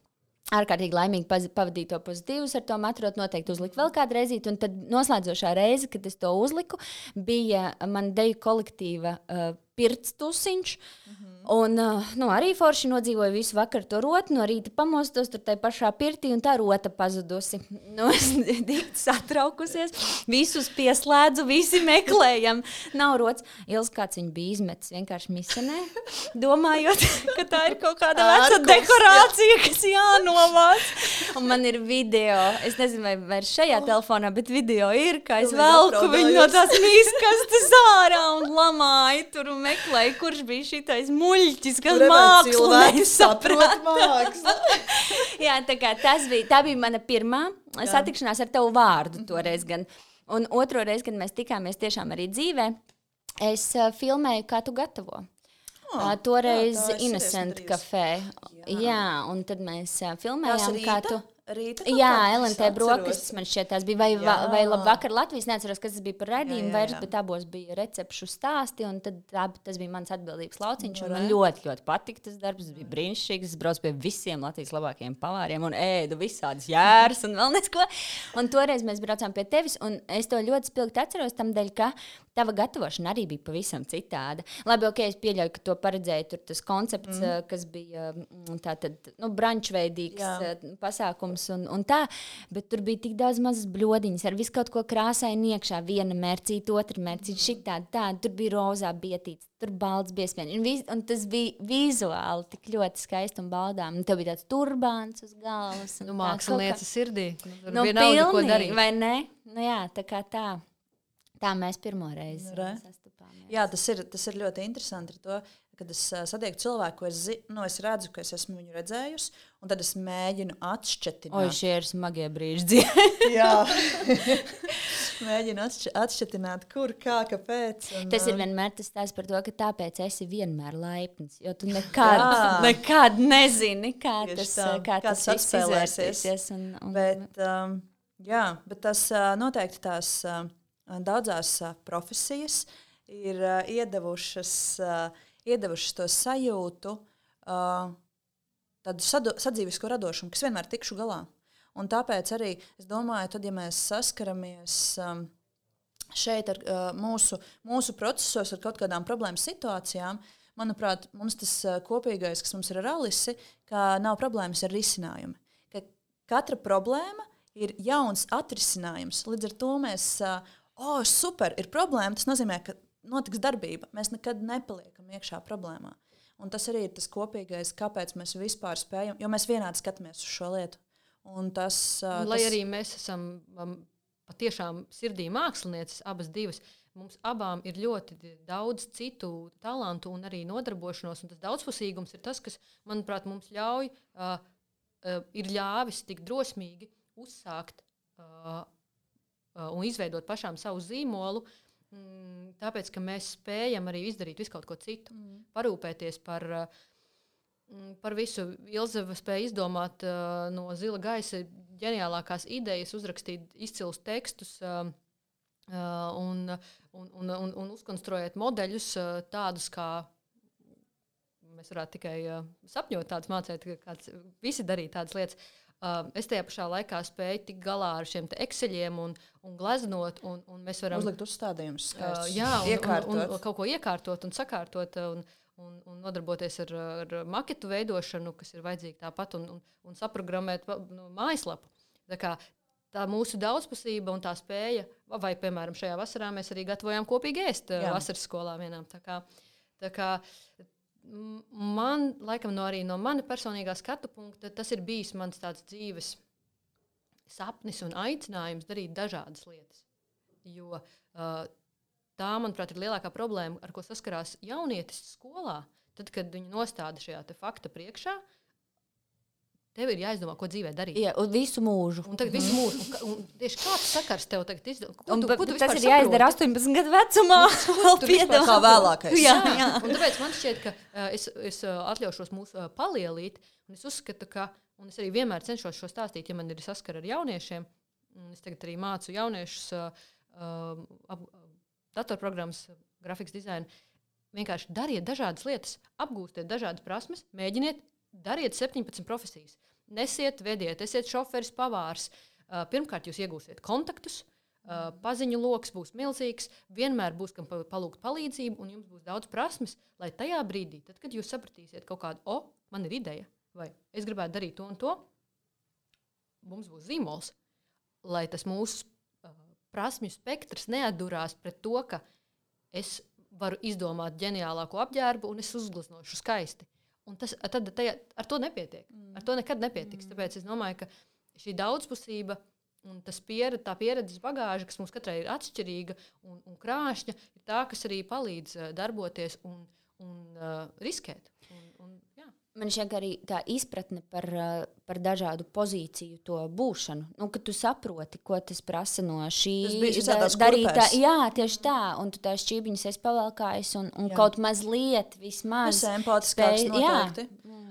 ārkārtīgi laimīgi pavadīju to pozitīvus, ar to matrot noteikti uzliku vēl kādu reizi. Un tad noslēdzošā reize, kad es to uzliku, bija man deju kolektīva uh, pirkstusiņš. Mm -hmm. Un uh, nu, arī forši nodzīvoju visu vakaru to rotu, no rīta pamostos tur tajā pašā pirtī, un tā rota pazudusi. (laughs) Nu, es (laughs) biju satraukusies, visus pieslēdzu, visi meklējam. Nav rots. Ils kāds viņu bija izmetis vienkārši misenē, domājot, (laughs) ka tā ir kaut kāda veca dekorācija, kas jānovāc. Un man ir video, es nezinu, vai, vai šajā oh. telefonā, bet video ir, kā es velku viņu no tās mīskastes ārā un lamāju tur un meklēju, kurš bija šitais muļķis, kas mākslinieks saprot mākslu. (laughs) jā, tā kā tas bija, tā bija mana pirmā jā. satikšanās ar tavu vārdu toreiz gan. Un otro reizi, kad mēs tikāmies tiešām arī dzīvē, es uh, filmēju, kā tu gatavo. Oh, uh, toreiz Innocent kafē. Jā. jā, un tad mēs uh, filmējām, kā tu rīta. Jā, LNT brokastis man šķiet, tās bija. Vai, jā. vai labvakar Latvijas, neatceros, kas tas bija par raidījumu vairs, bet abos bija recepšu stāsti, tad tā, tas bija mans atbildības lauciņš, man ļoti, ļoti patika tas darbs, tas bija brīnišķīgs, es braucu pie visiem Latvijas labākajiem pavāriem un ēdu visādas jēras un vēl nesko. Un toreiz mēs braucām pie tevis, un es to ļoti spilgti atceros tam dēļ, ka tava gatavošana arī bija pavisam citāda. Labi, ok, es pieļauju, ka to paredzēja tur tas koncepts, mm. kas bija tātad, nu, brančveidīgs Jā. pasākums un, un tā, bet tur bija tik daudz mazas bļodiņas ar visu kaut ko krāsainu iekšā, viena mērcīta, otra mērcīta, mm. šitā, tā, tur bija rozā bietīts, tur balts biespieni, un, vis, un tas bija vizuāli tik ļoti skaisti un baudām, un tev bija tāds turbāns uz galvas. Nu, mākslinieca sirdī. Nu, pilnīgi, ko darīt. Vai ne? Nu, jā, tā kā tā. Tā mēs pirmo reizi nu, sastapāmies. Jā, tas ir, tas ir ļoti interesanti. To, kad es uh, satieku cilvēku, ko es, zi, nu, es redzu, ka es esmu viņu redzējusi, un tad es mēģinu atšķirt. Oi, šie ir smagie brīži. (laughs) Jā, (laughs) mēģinu atšķirt, kur, kā, kāpēc. Un, tas ir vienmēr tas tās par to, ka tāpēc esi vienmēr laipns. Jo tu (laughs) nekad, nekad nezini, kā Tieši tas, tā, kā tas izspēlēsies. Un, un... Bet, um, jā, bet tas uh, noteikti tās. Uh, daudzās profesijas ir iedevušas, iedevušas to sajūtu, tādu sadzīvisko radošumu, kas vienmēr tikšu galā. Un tāpēc arī es domāju, tad, ja mēs saskaramies šeit ar mūsu, mūsu procesos, ar kaut kādām problēmu situācijām, manuprāt, mums tas kopīgais, kas mums ir ar Alisi, ka nav problēmas ar risinājumu. Ka katra problēma ir jauns atrisinājums. Līdz ar to mēs oh, super, ir problēma. Tas nozīmē, ka notiks darbība. Mēs nekad nepaliekam iekšā problēmā. Un tas arī ir tas kopīgais, kāpēc mēs vispār spējam, jo mēs vienādi skatāmies uz šo lietu. Un tas, uh, Lai tas... arī mēs esam um, patiešām sirdī mākslinieces, abas divas, mums abām ir ļoti daudz citu talantu un arī nodarbošanos. Un tas daudzpusīgums ir tas, kas, manuprāt, mums ļauj, uh, uh, ir ļāvis tik drosmīgi uzsākt uh, Uh, un izveidot pašām savu zīmolu. Mm, tāpēc, ka mēs spējam arī izdarīt visu kaut ko citu, mm. parūpēties par, uh, mm, par visu. Ilzeva spēja izdomāt uh, no zila gaisa ģeniālākās idejas, uzrakstīt izcilus tekstus. Uh, un, un, un, un, un uzkonstruēt modeļus tādus, kā mēs varētu tikai sapņot, tādus mācīt, kāds visi darīt tādas lietas. Uh, es tajā pašā laikā spēju tikt galā ar šiem ekseļiem un, un gleznot, un, un mēs varam uzlikt uzstādījumus, uh, jā, un, iekārtot. Un, un, un kaut ko iekārtot un sakārtot. Un, un, un nodarboties ar, ar maketu veidošanu, kas ir vajadzīga tāpat, un, un, un saprogrammēt nu, mājaslapu. Tā, kā, tā mūsu daudzpusība un tā spēja, vai, piemēram, šajā vasarā mēs arī gatavojām kopīgi ēst Jā. vasaras skolā vienām. Tā kā, tā kā, man, laikam, no, no mana personīgā skatu punkta, tas ir bijis mans dzīves sapnis un aicinājums darīt dažādas lietas. Jo uh, tā, manuprāt, ir lielākā problēma, ar ko saskarās jaunietis skolā. Tad, kad viņi nostāda šajā fakta priekšā, Tev ir jāizdomā, ko dzīvē darīt. Jā, un visu mūžu. Un tagad visu mūžu. Un, un tieši kāds sakars tev tagad izdomā? Tas ir jāizdara 18 gadu vecumā. Vēl piedāvā kā (laughs) vēlākais. Jā, jā. Un tāpēc man šķiet, ka uh, es, es uh, atļaušos mūs uh, palielīt. Un es uzskatu, ka, un es arī vienmēr cenšos šo stāstīt, ja man ir saskara ar jauniešiem. Es tagad arī mācu jauniešus uh, uh, datorprogrammas, grafikas dizainu. Vienkārši dariet dažādas lietas, apgūstiet dažādas prasmes, mēģiniet dariet 17 profesijas. Nesiet, vediet, esiet šoferis, pavārs. Pirmkārt, jūs iegūsiet kontaktus, paziņu lokus būs milzīgs, vienmēr būs kam palūgt palīdzību, un jums būs daudz prasmes, lai tajā brīdī, tad, kad jūs sapratīsiet kaut kādu, o, oh, man ir ideja, vai es gribētu darīt to un to, mums būs zīmols, lai tas mūsu prasmju spektrs neatdurās pret to, ka es varu izdomāt ģeniālāko apģērbu un es uzgleznošu skaisti. Un tas, tad tajā, ar to nepietiek. Mm. Ar to nekad nepietiks. Mm. Tāpēc es domāju, ka šī daudzpusība un pieredze, tā pieredzes bagāža, kas mums katrai ir atšķirīga un, un krāšņa, ir tā, kas arī palīdz darboties un, un uh, riskēt. Man šķiet, arī tā izpratne par, uh, par dažādu pozīciju, to būšanu. Nu, kad tu saproti, ko tas prasa no šī da, darīt. Tā, jā, tieši tā. Un tu tās šķībiņas esi pavalkājis un, un jā. kaut mazliet vismaz. Tas empātiskāks noteikti. Jā.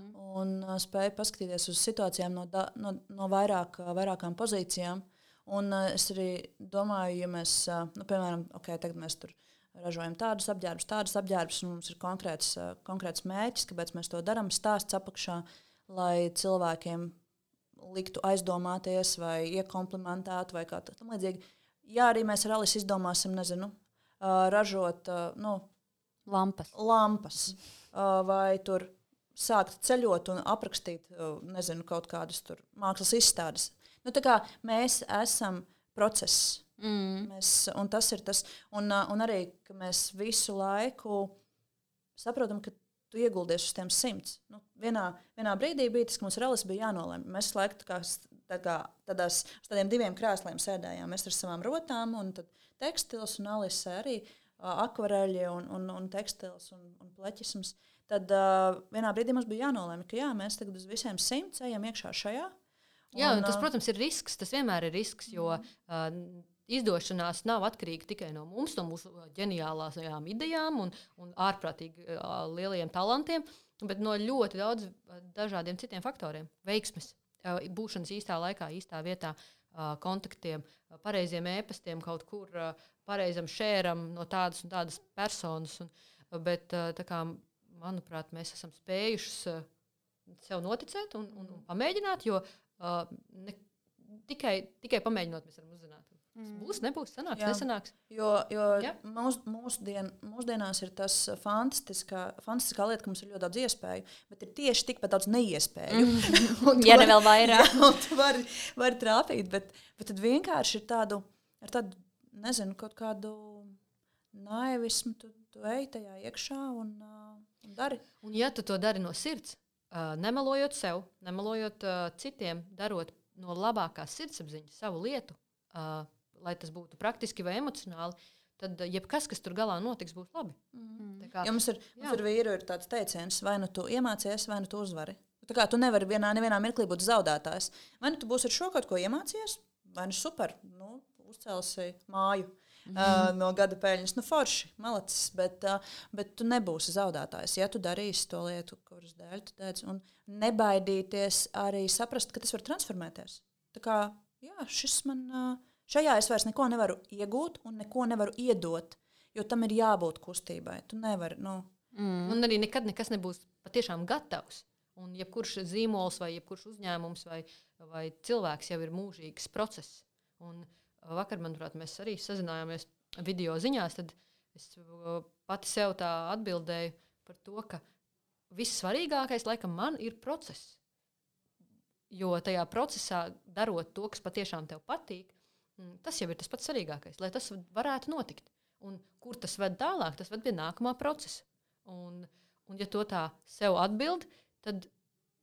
Un uh, spēja paskatīties uz situācijām no, da, no, no vairāk, vairākām pozīcijām. Un uh, es arī domāju, ja mēs, uh, nu, piemēram, okay, tagad mēs tur ražojam tādus apģērbus, tādus apģērbus, un mums ir konkrēts, uh, konkrēts mērķis, kāpēc mēs to darām, stāsts apakšā, lai cilvēkiem liktu aizdomāties vai iekomplimentētu vai kā tam līdzīgi. Jā, arī mēs ar Alisu izdomāsim, nezinu, uh, ražot uh, nu, lampas. lampas vai tur sākt ceļot un aprakstīt nezinu, kaut kādas mākslas izstādes. Nu, mēs esam process. Mm. Mēs, tas ir tas, un, un arī mēs visu laiku saprotam, ka tu ieguldies uz tiem simts. Nu, vienā, vienā brīdī bija tas, ka mums reāli bija jānolemj. Mēs laiku tā kā, tā kā tādās, uz tādiem diviem krēsliem sēdējām. Mēs ar savām rotām, un tekstils un alise arī akvareļi un, un, un tekstils un, un pleķisms. Tad uh, vienā brīdī mums bija jānolemj, ka jā, mēs tagad uz visiem simts ejam iekšā šajā. Jā, un, un tas, protams, ir risks. Tas vienmēr ir risks, jo uh, izdošanās nav atkarīga tikai no mums, no mūsu ģeniālākajām idejām un, un ārprātīgi uh, lieliem talantiem, bet no ļoti daudz dažādiem citiem faktoriem. Veiksmes, uh, būšanas īstā laikā, īstā vietā, uh, kontaktiem, uh, pareiziem ēpastiem, kaut kur uh, pareizam šēram no tādas un tādas personas. Un, bet, uh, kā, manuprāt, mēs esam spējuši uh, sev noticēt un, un, un pamēģināt, jo Uh, ne, tikai, tikai pamēģinot, mēs varam uzzināt. Mm. Būs, nebūs, sanāks, Jā. nesanāks. Jo, jo mūs, mūsdien, mūsdienās ir tas fantastiskā, fantastiskā lieta, ka mums ir ļoti daudz iespēju, bet ir tieši tikpat daudz neiespēju. Mm. (laughs) ja ne vēl vairāk. (laughs) Jā, tu vari, vari trāpīt, bet, bet tad vienkārši ir tādu, ar tādu, nezinu, kaut kādu naivismu, tu, tu ej tajā iekšā un, uh, un dari. Un ja tu to dari no sirds, uh, nemelojot sev, nemelojot uh, citiem, darot no labākās sirdsapziņas savu lietu, uh, lai tas būtu praktiski vai emocionāli, tad uh, jebkas, kas tur galā notiks, būs labi. Mm. Kā, ja mums ir, mums ir vīru, ir tāds teiciens, vai nu tu iemācies, vai nu tu uzvari. Tā kā tu nevari vienā, nevienā mirklī būt zaudētājs. Vai nu tu būsi ar šo kaut ko iemācījies, vai nu super, nu, uzcelsi māju uh, no gada peļņas. Nu, forši, malacis, bet, uh, bet tu nebūsi zaudētājs. Ja tu darīsi to lietu, kuras dēļ tu teici, un nebaidīties arī saprast, ka tas var transformēties. Tā kā jā, šis man, uh, šajā es vairs neko nevaru iegūt un neko nevaru iedot, jo tam ir jābūt kustībai. Tu nevari. Nu, Mm. Un arī nekad nekas nebūs patiešām gatavs. Un jebkurš zīmols, vai jebkurš uzņēmums, vai, vai cilvēks jau ir mūžīgs process. Un, uh, vakar, manuprāt, mēs arī sazinājāmies video ziņās, tad es uh, pati sev tā atbildēju par to, ka vissvarīgākais laikam man ir process. Jo tajā procesā, darot to, kas patiešām tev patīk, tas jau ir tas pats svarīgākais, lai tas varētu notikt. Un kur tas ved tālāk, tas ved pie nākamā procesa. Un, un ja to tā sev atbild, tad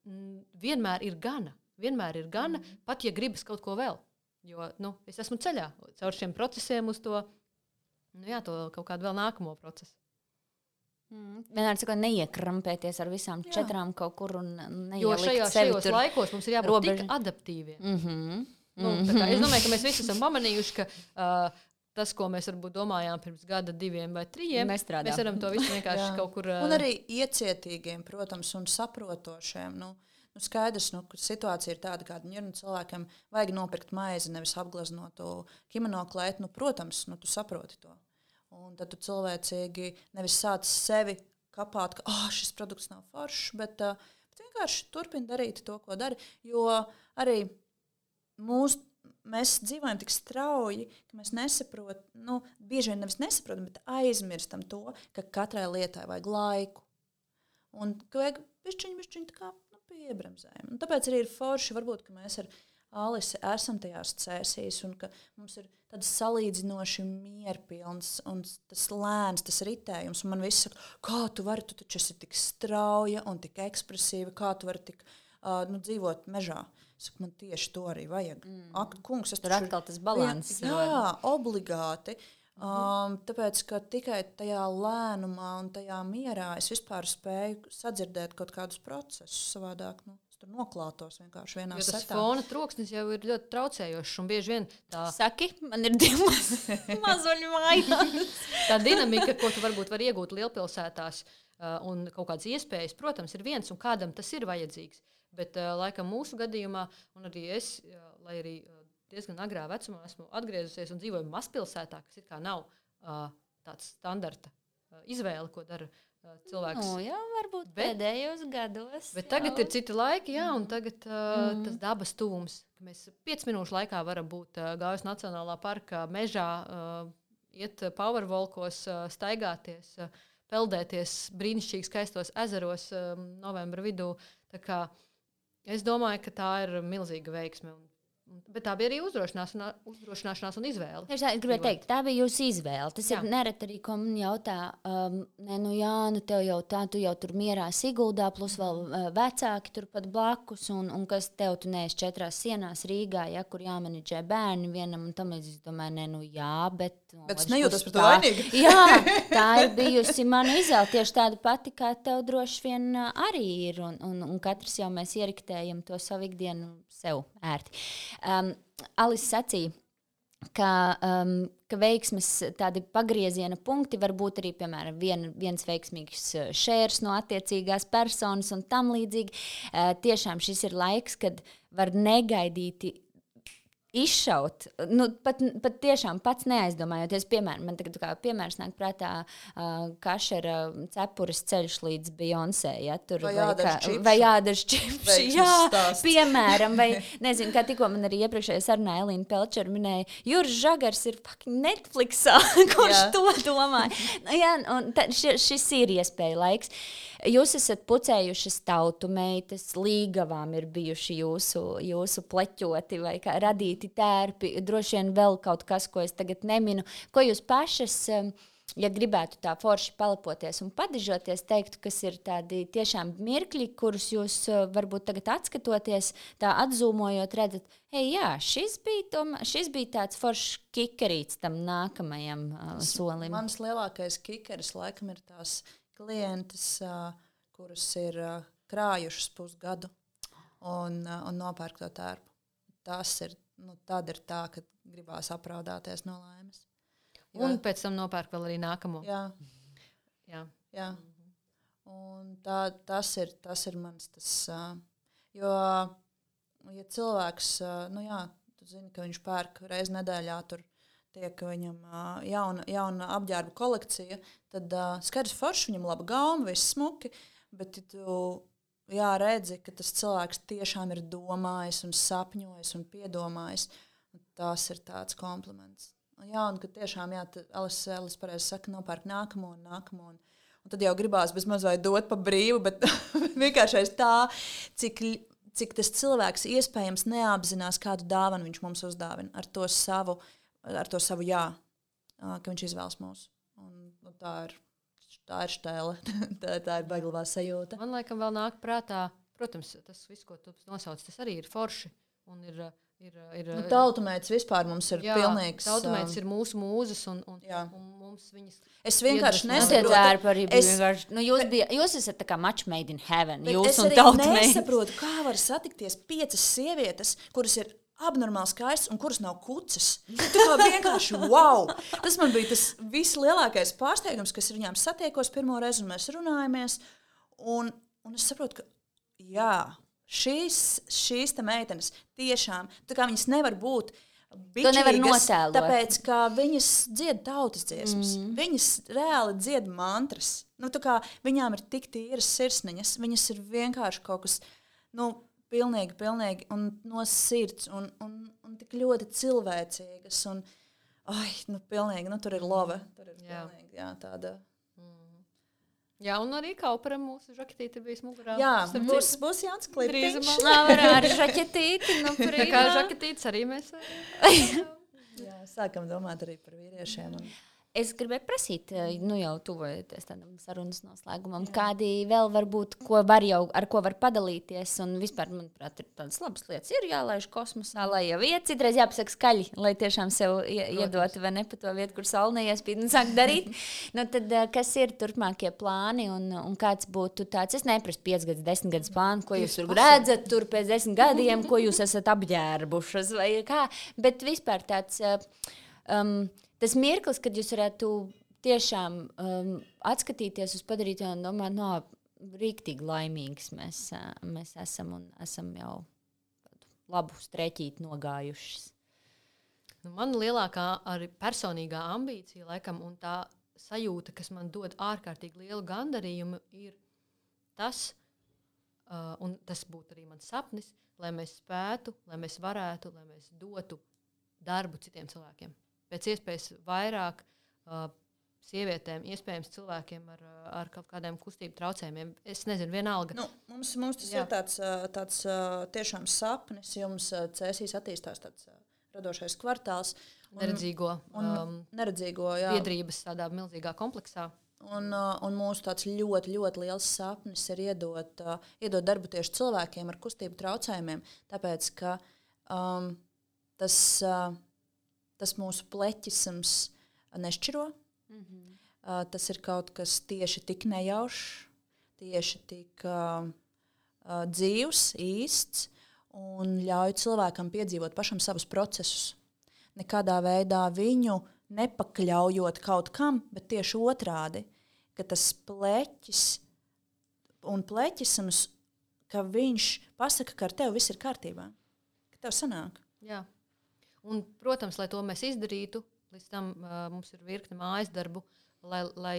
mm, vienmēr ir gana. Vienmēr ir gana, mm. pat ja gribas kaut ko vēl. Jo nu, es esmu ceļā caur šiem procesiem uz to, nu, jā, to kaut kādu vēl nākamo procesu. Mm. Vienmēr sakot, neiekrampēties ar visām jā. četrām kaut kur un neielikt Jo šajā, šajos tur... laikos mums ir jābūt robeža. tik adaptīviem. Mm -hmm. Nu, mm -hmm. Es (laughs) domāju, ka mēs visi esam pamanījuši, ka uh, tas, ko mēs varbūt domājām pirms gada, diviem vai trijiem, Nestrādā. mēs varam to visu (laughs) vienkārši kaut kur. Uh... Un arī iecietīgiem, protams, un saprotošiem. Nu, Nu, skaidrs, nu, ka situācija ir tāda, kāda ir. Nu, cilvēkam vajag nopirkt maizi, nevis apgleznotu kimono klētu. Nu, protams, nu, tu saproti to. Un tad tu cilvēcīgi nevis sāc sevi kapāt, ka oh, šis produkts nav foršs, bet, uh, bet vienkārši turpini darīt to, ko dari. Jo arī mūsu mēs dzīvojam tik strauji, ka mēs nesaprotam, nu, bieži vien nevis nesaprotam, bet aizmirstam to, ka katrai lietai vajag laiku. Un ka vajag pišķiņu, pišķiņu tā kā nu, piebremzējumu. Un tāpēc arī ir forši, varbūt, ka mēs ar Alisi esam tajās cēsīs un ka mums ir tāds salīdzinoši mierpilns un tas lēns, tas ritējums. Un man viss saka, kā tu vari, tu taču esi tik strauja un tik ekspresīva, kā tu vari tik uh, nu, dzīvot mežā. Saku, man tieši to arī vajag. Mm. Ak, kungs, Tur atkal tas balanss. Jā, obligāti. Um, tāpēc, ka tikai tajā lēnumā un tajā mierā es vispār spēju sadzirdēt kaut kādus procesus savādāk. Nu tur noklātos vienkārši vienā jo tas fona troksnis jau ir ļoti traucējošs. Un bieži vien tā, Saki, man ir divi (laughs) mazuļi mājās. tā dinamika, ko tu varbūt vari iegūt lielpilsētās, uh, un kaut kādas iespējas, protams, ir viens, un kādam tas ir vajadzīgs. Bet, uh, laikam, mūsu gadījumā, un arī es, uh, lai arī uh, diezgan agrā vecumā esmu atgriezusies un dzīvoju mazpilsētā, kas ir kā nav uh, tāds standarta uh, izvēle, ko dara uh, cilvēks. Nu, jā, varbūt Bet- pēdējos gados. Bet tagad jau. ir citi laiki, jā, un tagad uh, mm. tas dabas ka mēs 5 minūšu laikā varam būt uh, Gaujas Nacionālā parkā, mežā, uh, iet uh, powerwalkos, uh, staigāties, uh, peldēties brīnišķīgi skaistos ezeros um, novembra vidū. Tā kā Es domāju, ka tā ir milzīga veiksme. Un, bet tā bija arī uzdrošināšanās, uzdrošināšanās un izvēle. Tieši tā, es gribēju teikt, tā bija jūsu izvēle. Tas jā. Ir nereti arī, ko man jautā, um, nē, nu jā, nu tev jau tā, tu jau tur mierā Siguldā, plus vēl uh, vecāki turpat blakus, un, un kas tev tu neesi četrās sienās Rīgā, ja, kur jāmenedžē bērni vienam un tam līdzīgi. Es domāju, nē, nu jā, bet. no Bet es nejūtos par to tā- vainīga. (laughs) Jā, tā (laughs) ir bijusi mana izvēle. Tieši tāda pati, kā tev droši vien ā, arī ir. Un, un, un katrs jau mēs ieriktējam to savu ikdienu sev ērti. Um, Alis sacīja. Ka, um, ka veiksmes tādi pagrieziena punkti var būt arī, piemēram, vien, viens veiksmīgs uh, šērs no attiecīgās personas un tam līdzīgi. Uh, tiešām šis ir laiks, kad var negaidīti izšaut. Nu, pat, pat tiešām pats neaizdomājoties. Piemēram, man tagad kā piemērs nāk prātā uh, kašera cepures ceļš līdz Beyoncé. Ja, tur, Vai čipši. Veiksmes Jā, stāsts. piemēram, vai (laughs) nezinu, kā tikko man arī iepriekšējā sarunā Elīna Pelčera minēja, Juris Žagars ir Netflixā, (laughs) kurš to domāja. Nu, jā, un ta, ši, šis ir iespēja laiks. Jūs esat pucējušas tautu meitas, līgavām ir bijuši jūsu, jūsu pleķoti vai kā radīti tērpi. Droši vien vēl kaut kas, ko es tagad neminu. Ko jūs pašas, um, ja gribētu tā forši palapoties un padižoties, teiktu, kas ir tādi tiešām mirkļi, kurus jūs uh, varbūt tagad atskatoties, tā atzūmojot, redzat, hei, jā, šis bija, tomēr, šis bija tāds foršs kikarīts tam nākamajam uh, solim. Mans lielākais kikeris laikam ir tās klientes, ā, kuras ir ā, krājušas pusgadu un, ā, un nopērk to tērpu. Tas ir, nu, tad ir tā, ka gribās apraudāties no laimes. Jo- Un pēc tam nopērk vēl arī nākamo. jā, Jā. jā. Un tā, tas, ir, tas ir mans. Tas, jo, ja cilvēks, nu jā, tu zini, ka viņš pērk reizi nedēļā, tur tiek viņam jauna, jauna apģērba kolekcija, tad skaidrs, forši viņam laba gauma, viss smuki. Bet, ja tu jā, redzi, ka tas cilvēks tiešām ir domājis, un sapņojis un piedomājis, tas ir tāds kompliments. Un Jā, un ka tiešām, jā, Alice Ellis pareizi saka, nopērk nākamo un nākamo. Un, un tad jau gribās bezmaz vai dot pa brīvu, bet (laughs) vienkārši tā, cik, cik tas cilvēks iespējams neapzinās, kādu dāvanu viņš mums uzdāvina ar to savu, ar to savu jā, ka viņš izvēlas mūs. Un, un tā ir. Tā ir stēle. (laughs) tā, tā ir baiglavā sajūta. Man liekas, vēl nāk prātā, protams, tas viss, ko tu nosauc, tas arī ir forši. Un ir, ir, ir, Nu, Tautumēts vispār mums ir jā, pilnīgs. Tautumēts ā, ir mūsu mūzes, un, un, Jā. un mums viņas Es vienkārši nesaprotu. bija Es- vienkārši. Nu, jūs, bija, jūs esat tā kā match made in heaven. Jūs es un arī tautumēji. nesaprotu, kā var satikties piecas sievietes, kuras ir abnormāli skaistas un kuras nav kucas. Kā vienkārši wow! Tas man bija tas vislielākais pārsteigums, kas ar viņām satiekos pirmo reizi, un mēs runājamies. Un, un es saprotu, ka jā, šīs, šīs te meitenes tiešām viņas nevar būt. To nevar notēlot. Tāpēc, ka viņas dzied tautas dziesmas, mm. viņas reāli dzied mantras. Nu, viņām ir tik tīras sirsniņas, viņas ir vienkārši kaut kas nu, pilnīgi, pilnīgi no sirds un, un, un tik ļoti cilvēcīgas. Un, ai, nu, pilnīgi, nu, tur ir love. Tur ir Jā. pilnīgi, jā, tāda. Jā, un arī kauparam mūsu žaketīte bija smugurā. Jā, Starp būs, citu, būs jāats klipiņš. drīzumā. Labi, ar žaketīti. Nu, Tā kā žaketītes arī mēs. (laughs) Jā, sākam domāt arī par vīriešiem. Un... Es gribēju prasīt, eh, nu jau tuvojoties tādam sarunas noslēgumam, kādi vēl var būt, ko var jau, ar ko var padalīties. Un vispār, manuprāt, ir tādas labas lietas. Ir jālaiž kosmosā, lai jau iet, citreiz jāpasaka skaļi, lai tiešām sev ie- iedotu vai ne pa to vietu, kur saule neiespīd un sāk darīt. (laughs) nu, tad, eh, kas ir turpmākie plāni un, un kāds būtu tāds, es neprasu 5 gadus, 10 gadus plānu, ko jūs tur redzat tur pēc 10 gadiem, ko jūs esat apģērbušas vai kā. Bet vispār tāds. eh, Um, tas mirklis, kad jūs varētu tiešām um, atskatīties uz padarīto un domāt, no, rīktīgi laimīgs mēs, mēs esam un esam jau labu streķīti nogājušas. Nu, man lielākā arī personīgā ambīcija, laikam, un tā sajūta, kas man dod ārkārtīgi lielu gandarījumu, ir tas, uh, un tas būtu arī mans sapnis, lai mēs spētu, lai mēs varētu, lai mēs dotu darbu citiem cilvēkiem. Pēc iespējas vairāk uh, sievietēm, iespējams, cilvēkiem ar, uh, ar kaut kādiem kustību traucējumiem. Es nezinu, vienalga. Nu, mums, mums tas Jā. Ir tāds, ā, tāds ā, tiešām sapnis. Jums cēsīs attīstās tāds radošais kvartāls. un- Neredzīgo un um, neredzīgo, jā. biedrības tādā milzīgā kompleksā. Un, un mūsu ļoti, ļoti liels sapnis ir iedot, ā, iedot darbu tieši cilvēkiem ar kustību traucējumiem. Tāpēc, ka um, tas, ā, tas mūsu pleķisms nešķiro. Mm -hmm. Tas ir kaut kas tieši tik nejaušs, tieši tik uh, uh, dzīves, īsts un ļauj cilvēkam piedzīvot pašam savus procesus. Nekādā veidā viņu nepakļaujot kaut kam, bet tieši otrādi, ka tas pleķis un pleķisms, ka viņš pasaka, ka ar tevi viss ir kārtībā, ka tev sanāk. Jā. Un, protams, lai to mēs izdarītu, līdz tam uh, mums ir virkne mājas darbu, lai, lai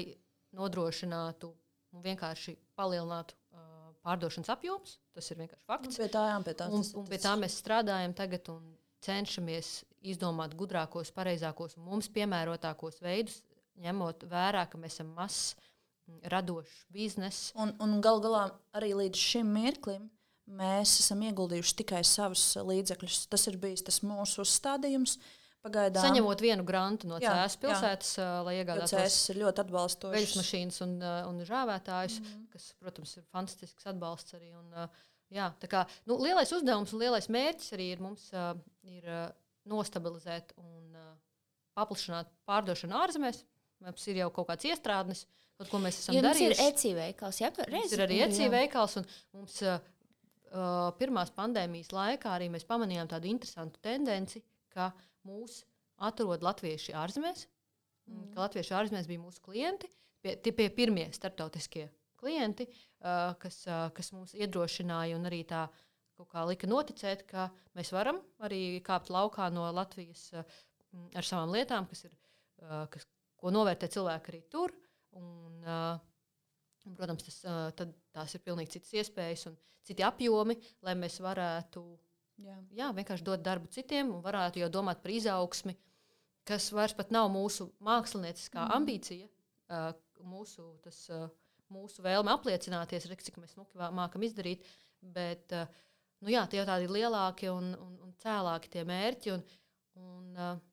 nodrošinātu un vienkārši palielinātu uh, pārdošanas apjomus. Tas ir vienkārši fakts. pie tā, jā, pie tā, Un, tas un pie tā mēs strādājam tagad un cenšamies izdomāt gudrākos, pareizākos un mums piemērotākos veidus, ņemot vērā, ka mēs esam mazs, radošs bizness. Un, un gal galā arī līdz šim mirklim mēs esam ieguldījuši tikai savus līdzekļus. Tas ir bijis tas mūsu uzstādījums. Pagaidām Saņemot vienu grantu no Jā, jā. pilsētas, uh, lai iegādātos tas ir ļoti veļas atbalstošs. mašīnas un, un žāvētājus, mm. -hmm. kas, protams, ir fantastisks atbalsts arī. Un, jā, tā kā, nu, lielais uzdevums un lielais mērķis arī ir mums ir, nostabilizēt un paplašināt pārdošanu ārzemēs. Mums ir jau kaut kāds iestrādnis, kaut ko mēs esam Jums ir darījuši. ECI veikals, jā, Mums ir arī ECI veikals, un mums uh, uh, pirmās pandēmijas laikā arī mēs pamanījām tādu interesantu tendenci, ka mūs atrod latvieši ārzemēs, mm. ka latvieši ārzemēs bija mūsu klienti, pie, tie bija pirmie starptautiskie klienti, uh, kas, uh, kas mums iedrošināja un arī tā kaut kā lika noticēt, ka mēs varam arī kāpt laukā no Latvijas uh, ar savām lietām, kas ir, uh, kas, ko novērtē cilvēki arī tur. Un, uh, Un, Protams, tas, tad tās ir pilnīgi citas iespējas un citi apjomi, lai mēs varētu Jā. jā, vienkārši dot darbu citiem un varētu jau domāt par izaugsmi, kas vairs pat nav mūsu mākslinieckā mm. ambīcija, mūsu, tas, mūsu vēlme apliecināties, redz, cik mēs mākam izdarīt. Bet nu, jā, tie jau tādi lielāki un, un, un cēlāki tie mērķi. Un, un,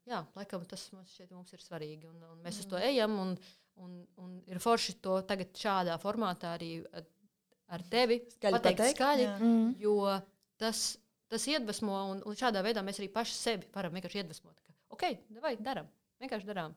jā, laikam tas mums, šķiet, mums ir svarīgi. Un, un mēs mm. uz to ejam. Un, un, un ir forši to tagad šādā formātā arī ar, ar tevi Skaļi pateikt pateikt, skaļi, jā. Mm. jo tas, tas iedvesmo, un, un šādā veidā mēs arī paši sevi varam vienkārši iedvesmot. Ka, ok, vai darām, vienkārši darām.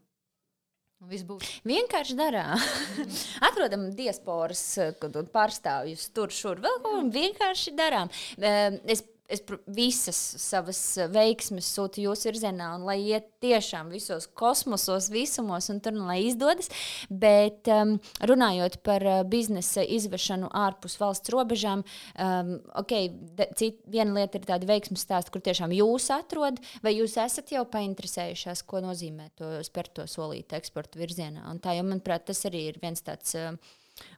Un. Vienkārši darām. (laughs) Atrodam diasporas eh, kaut pārstāvjus tur, šur. Vēl ko vienkārši darām. Eh, Es, es visas savas eh, veiksmes sūtu jūsu virzienā, un lai iet tiešām visos kosmosos, visumos, un tur nu, lai izdodas. Bet um, runājot par uh, biznesa izvešanu ārpus valsts robežām, um, okay, de, cit, viena lieta ir tāda veiksmes stāsta, kur tiešām jūs atrodat, vai jūs esat jau painteresējušās, ko nozīmē to spērt to solīt eksporta virzienā. Un tā jau, manuprāt, tas arī ir viens tāds. Uh,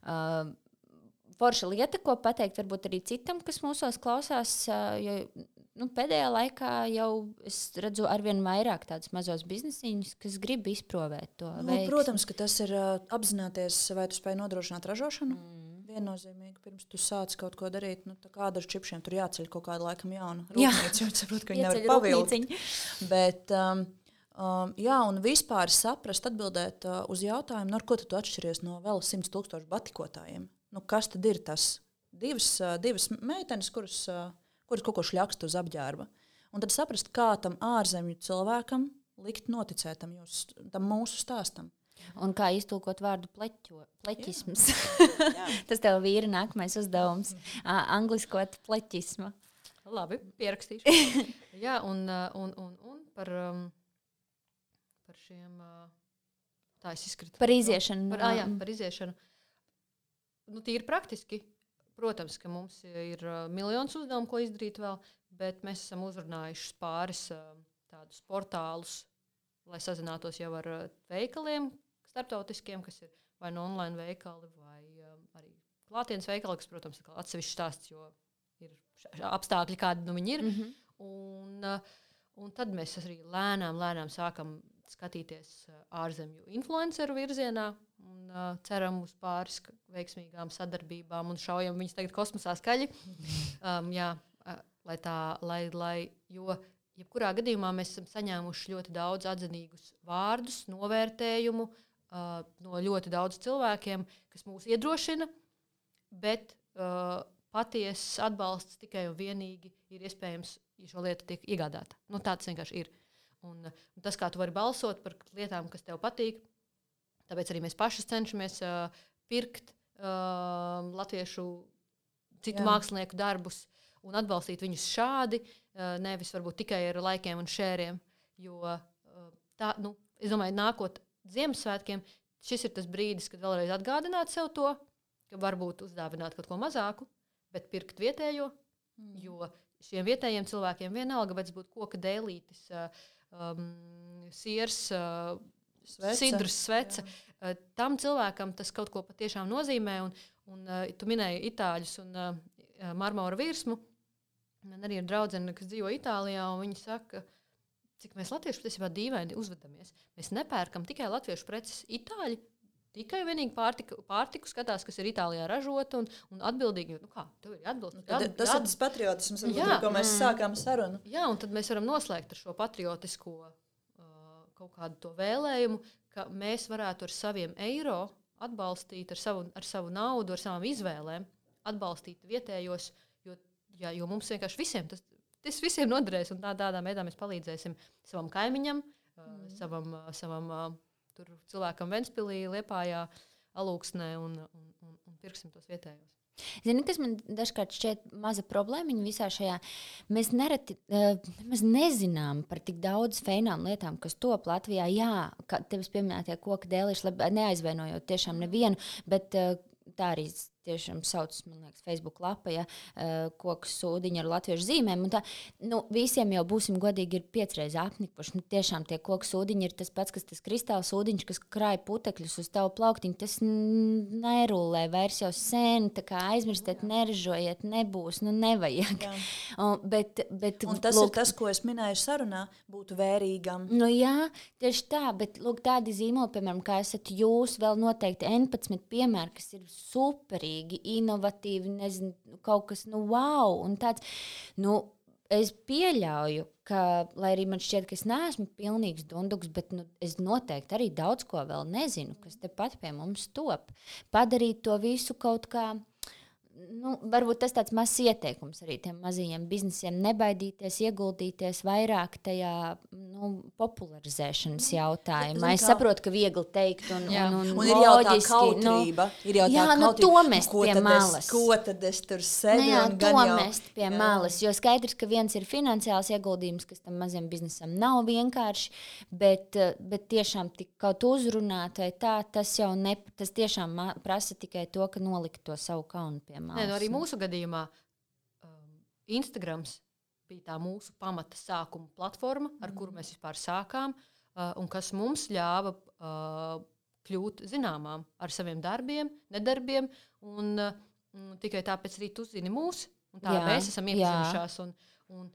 uh, forša lieta, ko pateikt varbūt arī citam, kas mūsos klausās. Jo, nu, pēdējā laikā jau es redzu arvien vairāk tādus mazus biznesiņus, kas grib izprovēt to. Nu, veiksmi. protams, ka tas ir apzināties, vai tu spēj nodrošināt ražošanu. Mm. Viennozīmīgi, pirms tu sāc kaut ko darīt, nu, kāda ar čipsiem tur jāceļ kaut kāda laikam jauna rūpnīca, jo saprot, ka viņi nevar pavilkt. Bet, um, Um, jā, un vispār saprast, atbildēt uh, uz jautājumu, no nu, ko tu atšķiries no vēl simt tūkstošu batikotājiem. Nu, kas tad ir tas? Divas, uh, divas meitenes, kuras, uh, kuras kaut ko šļakst uz apģērba. Un tad saprast, kā tam ārzemju cilvēkam likt noticēt tam, jūs, tam mūsu stāstam. Un kā iztulkot vārdu pleķo, pleķisms? (laughs) Tas tev ir nākamais uzdevums. Uh, angliskot pleķismu. Labi, pierakstīšu. (laughs) Jā, un, un, un, un par. Um, par šiem. Tā es izkrītu. Par iziešanu. Par, ah, jā, par iziešanu. Nu, tīri praktiski. Protams, ka mums ir miljons uzdevumu, ko izdarīt vēl, bet mēs esam uzrunājuši pāris tādus portālus, lai sazinātos jau ar veikaliem, starptautiskiem, kas ir vai nu no online veikali, vai arī klātienes veikali, kas, protams, ir atsevišķs stāsts, jo ir apstākļi, kādi nu viņi ir. Mm -hmm. un, un tad mēs arī lēnām, lēnām sākam skatīties ārzemju influenceru virzienā. Un, uh, ceram uz pāris veiksmīgām sadarbībām un šaujam viņus tagad kosmosā skaļi. (laughs) Um, jā, uh, lai tā, lai, lai, jo jebkurā gadījumā mēs esam saņēmuši ļoti daudz atzinīgus vārdus, novērtējumu uh, no ļoti daudz cilvēkiem, kas mūs iedrošina, bet uh, patiesas atbalsts tikai un vienīgi ir iespējams, ja šo lietu tiek iegādāta. Nu, tāds vienkārši ir. Un, un tas, kā tu vari balsot par lietām, kas tev patīk, tāpēc arī mēs paši cenšamies uh, pirkt uh, latviešu citu Jā. mākslinieku darbus un atbalstīt viņus šādi, uh, nevis varbūt tikai ar laikiem un šēriem. Jo uh, tā, nu, es domāju, nākot Ziemassvētkiem, šis ir tas brīdis, kad vēlreiz atgādināt sev to, ka varbūt uzdāvināt kaut ko mazāku, bet pirkt vietējo. Mm. Jo šiem vietējiem cilvēkiem vienalga, vai tas būtu koka dēlītis, uh, um, siers, uh, svece. sidrs, svece. Uh, tam cilvēkam tas kaut ko patiešām nozīmē. Un, un, uh, tu minēji itāļus un uh, uh marmora virsmu. Man arī ir draudzene, kas dzīvo Itālijā, un viņi saka, cik mēs latvieši patiesībā dīvaini uzvedamies. Mēs nepērkam tikai latviešu preces. Itāļi tikai vienīgi pārtiku, pārtiku skatās, kas ir Itālijā ražota un, un atbildīgi. Nu kā, ir atbild, nu, tad, tas ir tas patriotisms, jā, ko mēs mm, sākām sarunu. Jā, un tad mēs varam noslēgt ar šo patriotisko uh, kaut kādu to vēlējumu, ka mēs varētu ar saviem eiro atbalstīt, ar savu, ar savu naudu, ar savām izvēlēm, atbalstīt vietējos, jo, jā, jo mums vienkārši visiem tas, tas visiem noderēs, un tā, tādā veidā mēs palīdzēsim savam kaimiņam, uh, mm. savam, uh, savam uh, tur cilvēkam Ventspīlī, Liepājā, Alūksnē un, un, un, un pirksim tos vietējos. Zini, kas man dažkārt šķiet maza problēma visā šajā? Mēs nereti uh, nezinām par tik daudz feinām lietām, kas top Latvijā. Jā, kā tevis pieminētie koku dēlīši, neaizvainojot tiešām nevienu, bet uh, tā arī tiešām sauc, man liekas, Facebook lapa, ja, koku sūdiņa ar latviešu zīmēm. Tā, nu, visiem jau būsim godīgi, ir piecreiz apnikuši. Nu, tiešām tie koku sūdiņi ir tas pats, kas tas kristāla sūdiņš, kas krāj putekļus uz tavu plauktiņu. Tas nerulē vairs jau sen, tā kā aizmirstiet, neražojiet, nebūs, nu nevajag. (laughs) Un, bet, bet, Un tas lūk, ir tas, ko es minēju sarunā, būt vērīgam. Nu, jā, tieši tā, bet lūk, tādi zīmoli, piemēram, kā esat jūs, vēl noteikti N11 piemēri, kas ir superīgi svarīgi, inovatīvi, nezinu, kaut kas nu, wow. Tāds, nu, es pieļauju, ka, lai arī man šķiet, ka es neesmu pilnīgs dunduks, bet nu, es noteikti arī daudz ko vēl nezinu, kas tepat pie mums top. Padarīt to visu kaut kā nu, varbūt tas tāds mazs ieteikums arī tiem mazajiem biznesiem - nebaidīties, ieguldīties vairāk tajā nu, popularizēšanas mm. jautājumā. Es saprotu, ka viegli teikt, un, jā. un, un, un ir jau tā kautrība. Nu, ir jau tā jā, kautrība. Nu, to mest nu, pie malas. Es, ko tad es tur sēdu? Nu, jā, to jau... mest pie jā. malas. Jo skaidrs, ka viens ir finansiāls ieguldījums, kas tam mazam biznesam nav vienkārši, bet, bet tiešām tik kaut uzrunāt vai tā, tas jau ne, tas tiešām prasa tikai to, ka nolikt to savu kaunu pie malas. Nē, nu arī mūsu gadījumā um, Instagrams bija tā mūsu pamata sākuma platforma, ar mm. kuru mēs vispār sākām, uh, un kas mums ļāva uh, kļūt zināmām ar saviem darbiem, nedarbiem. Un, uh, mm, tikai tāpēc arī tu zini mūs, un tā Jā, mēs esam iepazinušās. Un, un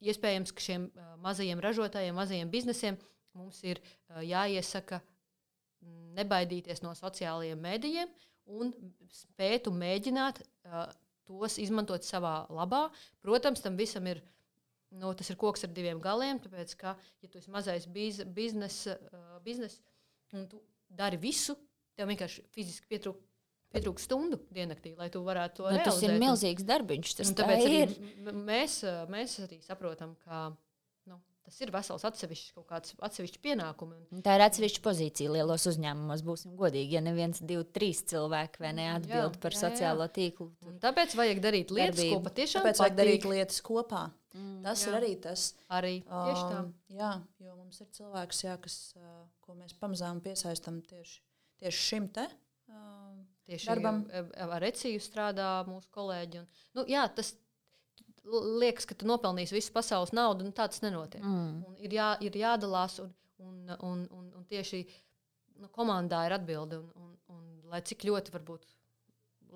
iespējams, ka šiem uh, mazajiem ražotājiem, mazajiem biznesiem mums ir uh, jāiesaka mm, nebaidīties no sociālajiem mēdījiem un spēt un mēģināt uh, tos izmantot savā labā. Protams, tam visam ir. Nu, tas ir koks ar diviem galiem, tāpēc, ka, ja tu esi mazais biz, biznesa, uh, biznes, un tu dari visu, tev vienkārši fiziski pietrūkst pietrūkst stundu diennaktī, lai tu varētu to Nu, tas ir realizēt. Milzīgs darbiņš. Tas Un tā tāpēc arī ir. m- mēs, mēs arī saprotam, ka tas ir vesels atsevišķs kaut kāds atsevišķs pienākums. Tā ir atsevišķa pozīcija lielos uzņēmumos. Būsim godīgi, ja neviens, divi, trīs cilvēki vai neatbild Jā, par jā, jā. sociālo tīklu. Un tāpēc vajag darīt lietas, Darbību. ko patiešām Tāpēc vajag patīk. darīt lietas kopā. Mm. Tas Jā. ir arī tas. Arī tieši tā. Um, jā, jo mums ir cilvēks, jā, kas, uh, ko mēs pamazām piesaistām tieši, tieši šim te. Um, Tieši darbam. ā, ar reciju strādā mūsu kolēģi. Un, nu, jā, tas liekas, ka tu nopelnīsi visu pasaules naudu, un tā tas nenotiek. Mm. Un ir, jā, ir jādalās, un, un, un, un, un tieši nu, komandā ir atbilde. Un, un, un, lai cik ļoti varbūt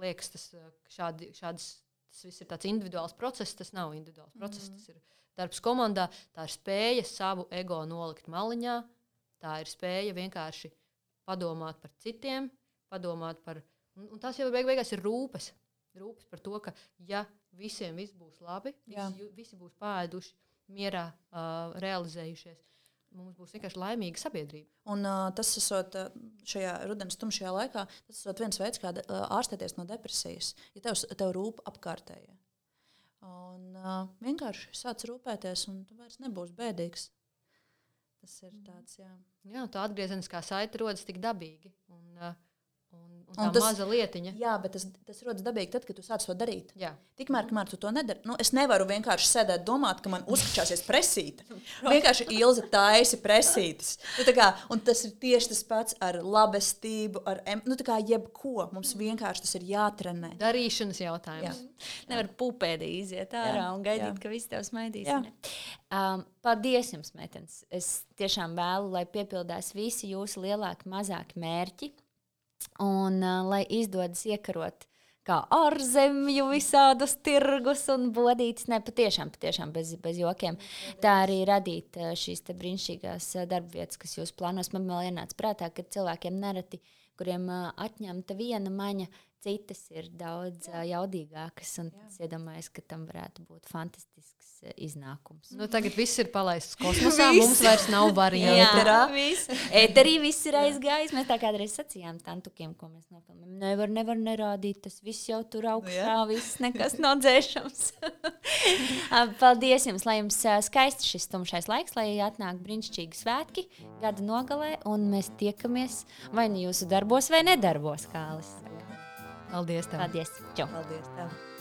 liekas, tas, šādi, šādas, tas viss ir tāds individuāls process, tas nav individuāls process. Mhm. Tas ir darbs komandā, tā ir spēja savu ego nolikt maliņā, tā ir spēja vienkārši padomāt par citiem, padomāt par. Un, un tas jau beig beigās ir rūpes. Rūpes par to, ka ja visiem viss būs labi, visi, visi būs pāēduši, mierā uh, realizējušies, mums būs vienkārši laimīga sabiedrība. Un, uh, tas esot, šajā rudenī, tumšajā laikā, tas ir viens veids, kā de- uh, ārstēties no depresijas. Ja tev, tev rūp apkārtējie. Un uh, vienkārši sāc rūpēties, un tu vairs nebūsi bēdīgs. Tas ir tāds, jā. Jā, tā atgriezeniskā saite rodas tik dabīgi. Un, uh, un, un tā Un tas- maza lietiņa. Jā, bet tas, tas rodas dabīgi tad, kad tu sāc to darīt. Jā. Tikmēr, kamēr tu to nedari, nu, es nevaru vienkārši sēdēt, domāt, ka man (laughs) uzkačāsies presīte. Vienkārši ilzi taisi presītes. Nu, kā, un tas ir tieši tas pats ar labestību, ar nu, kā jebko. Mums vienkārši tas ir jātrenē. Darīšanas jautājums. Nevar pupēdī iziet ārā Jā, un gaidīt, jā. ka viss tev smaidīs. Jā. Um, paldies jums, meitenes. Es tiešām vēlu, lai piepildās visi jūsu lielāki, mazāki mērķi. Un uh, lai izdodas iekarot kā ārzemju visādus tirgus un bodītas. Ne, patiešām, patiešām bez, bez jokiem. Tā arī radīt uh, šīs brīnišķīgās uh, darbvietas, kas jūs plānos. Man vēl ienāca prātā, ka cilvēkiem nereti, kuriem atņemta viena maņa, citas ir daudz uh, jaudīgākas. Un es iedomājos, ka tam varētu būt fantastisks uh, iznākums. Nu, tagad viss ir palaists kosmosā. Mums vairs nav variantu. Ēterā. viss. Ēterī viss ir aizgājis. Mēs tā kādreiz sacījām tantukiem, ko mēs nopelnījām. Nevar, nevar nerādīt, tas viss jau tur augšā, jā. viss nekas nav dzēšams. (laughs) Paldies jums, lai jums skaists šis tumšais laiks, lai atnāk brīnišķīgi svētki gada nogalē, un mēs tiekamies vai nu jūsu darbos vai nedarbos, kā Alis saka. Paldies! Tev. Paldies! Čau! Paldies! Tev.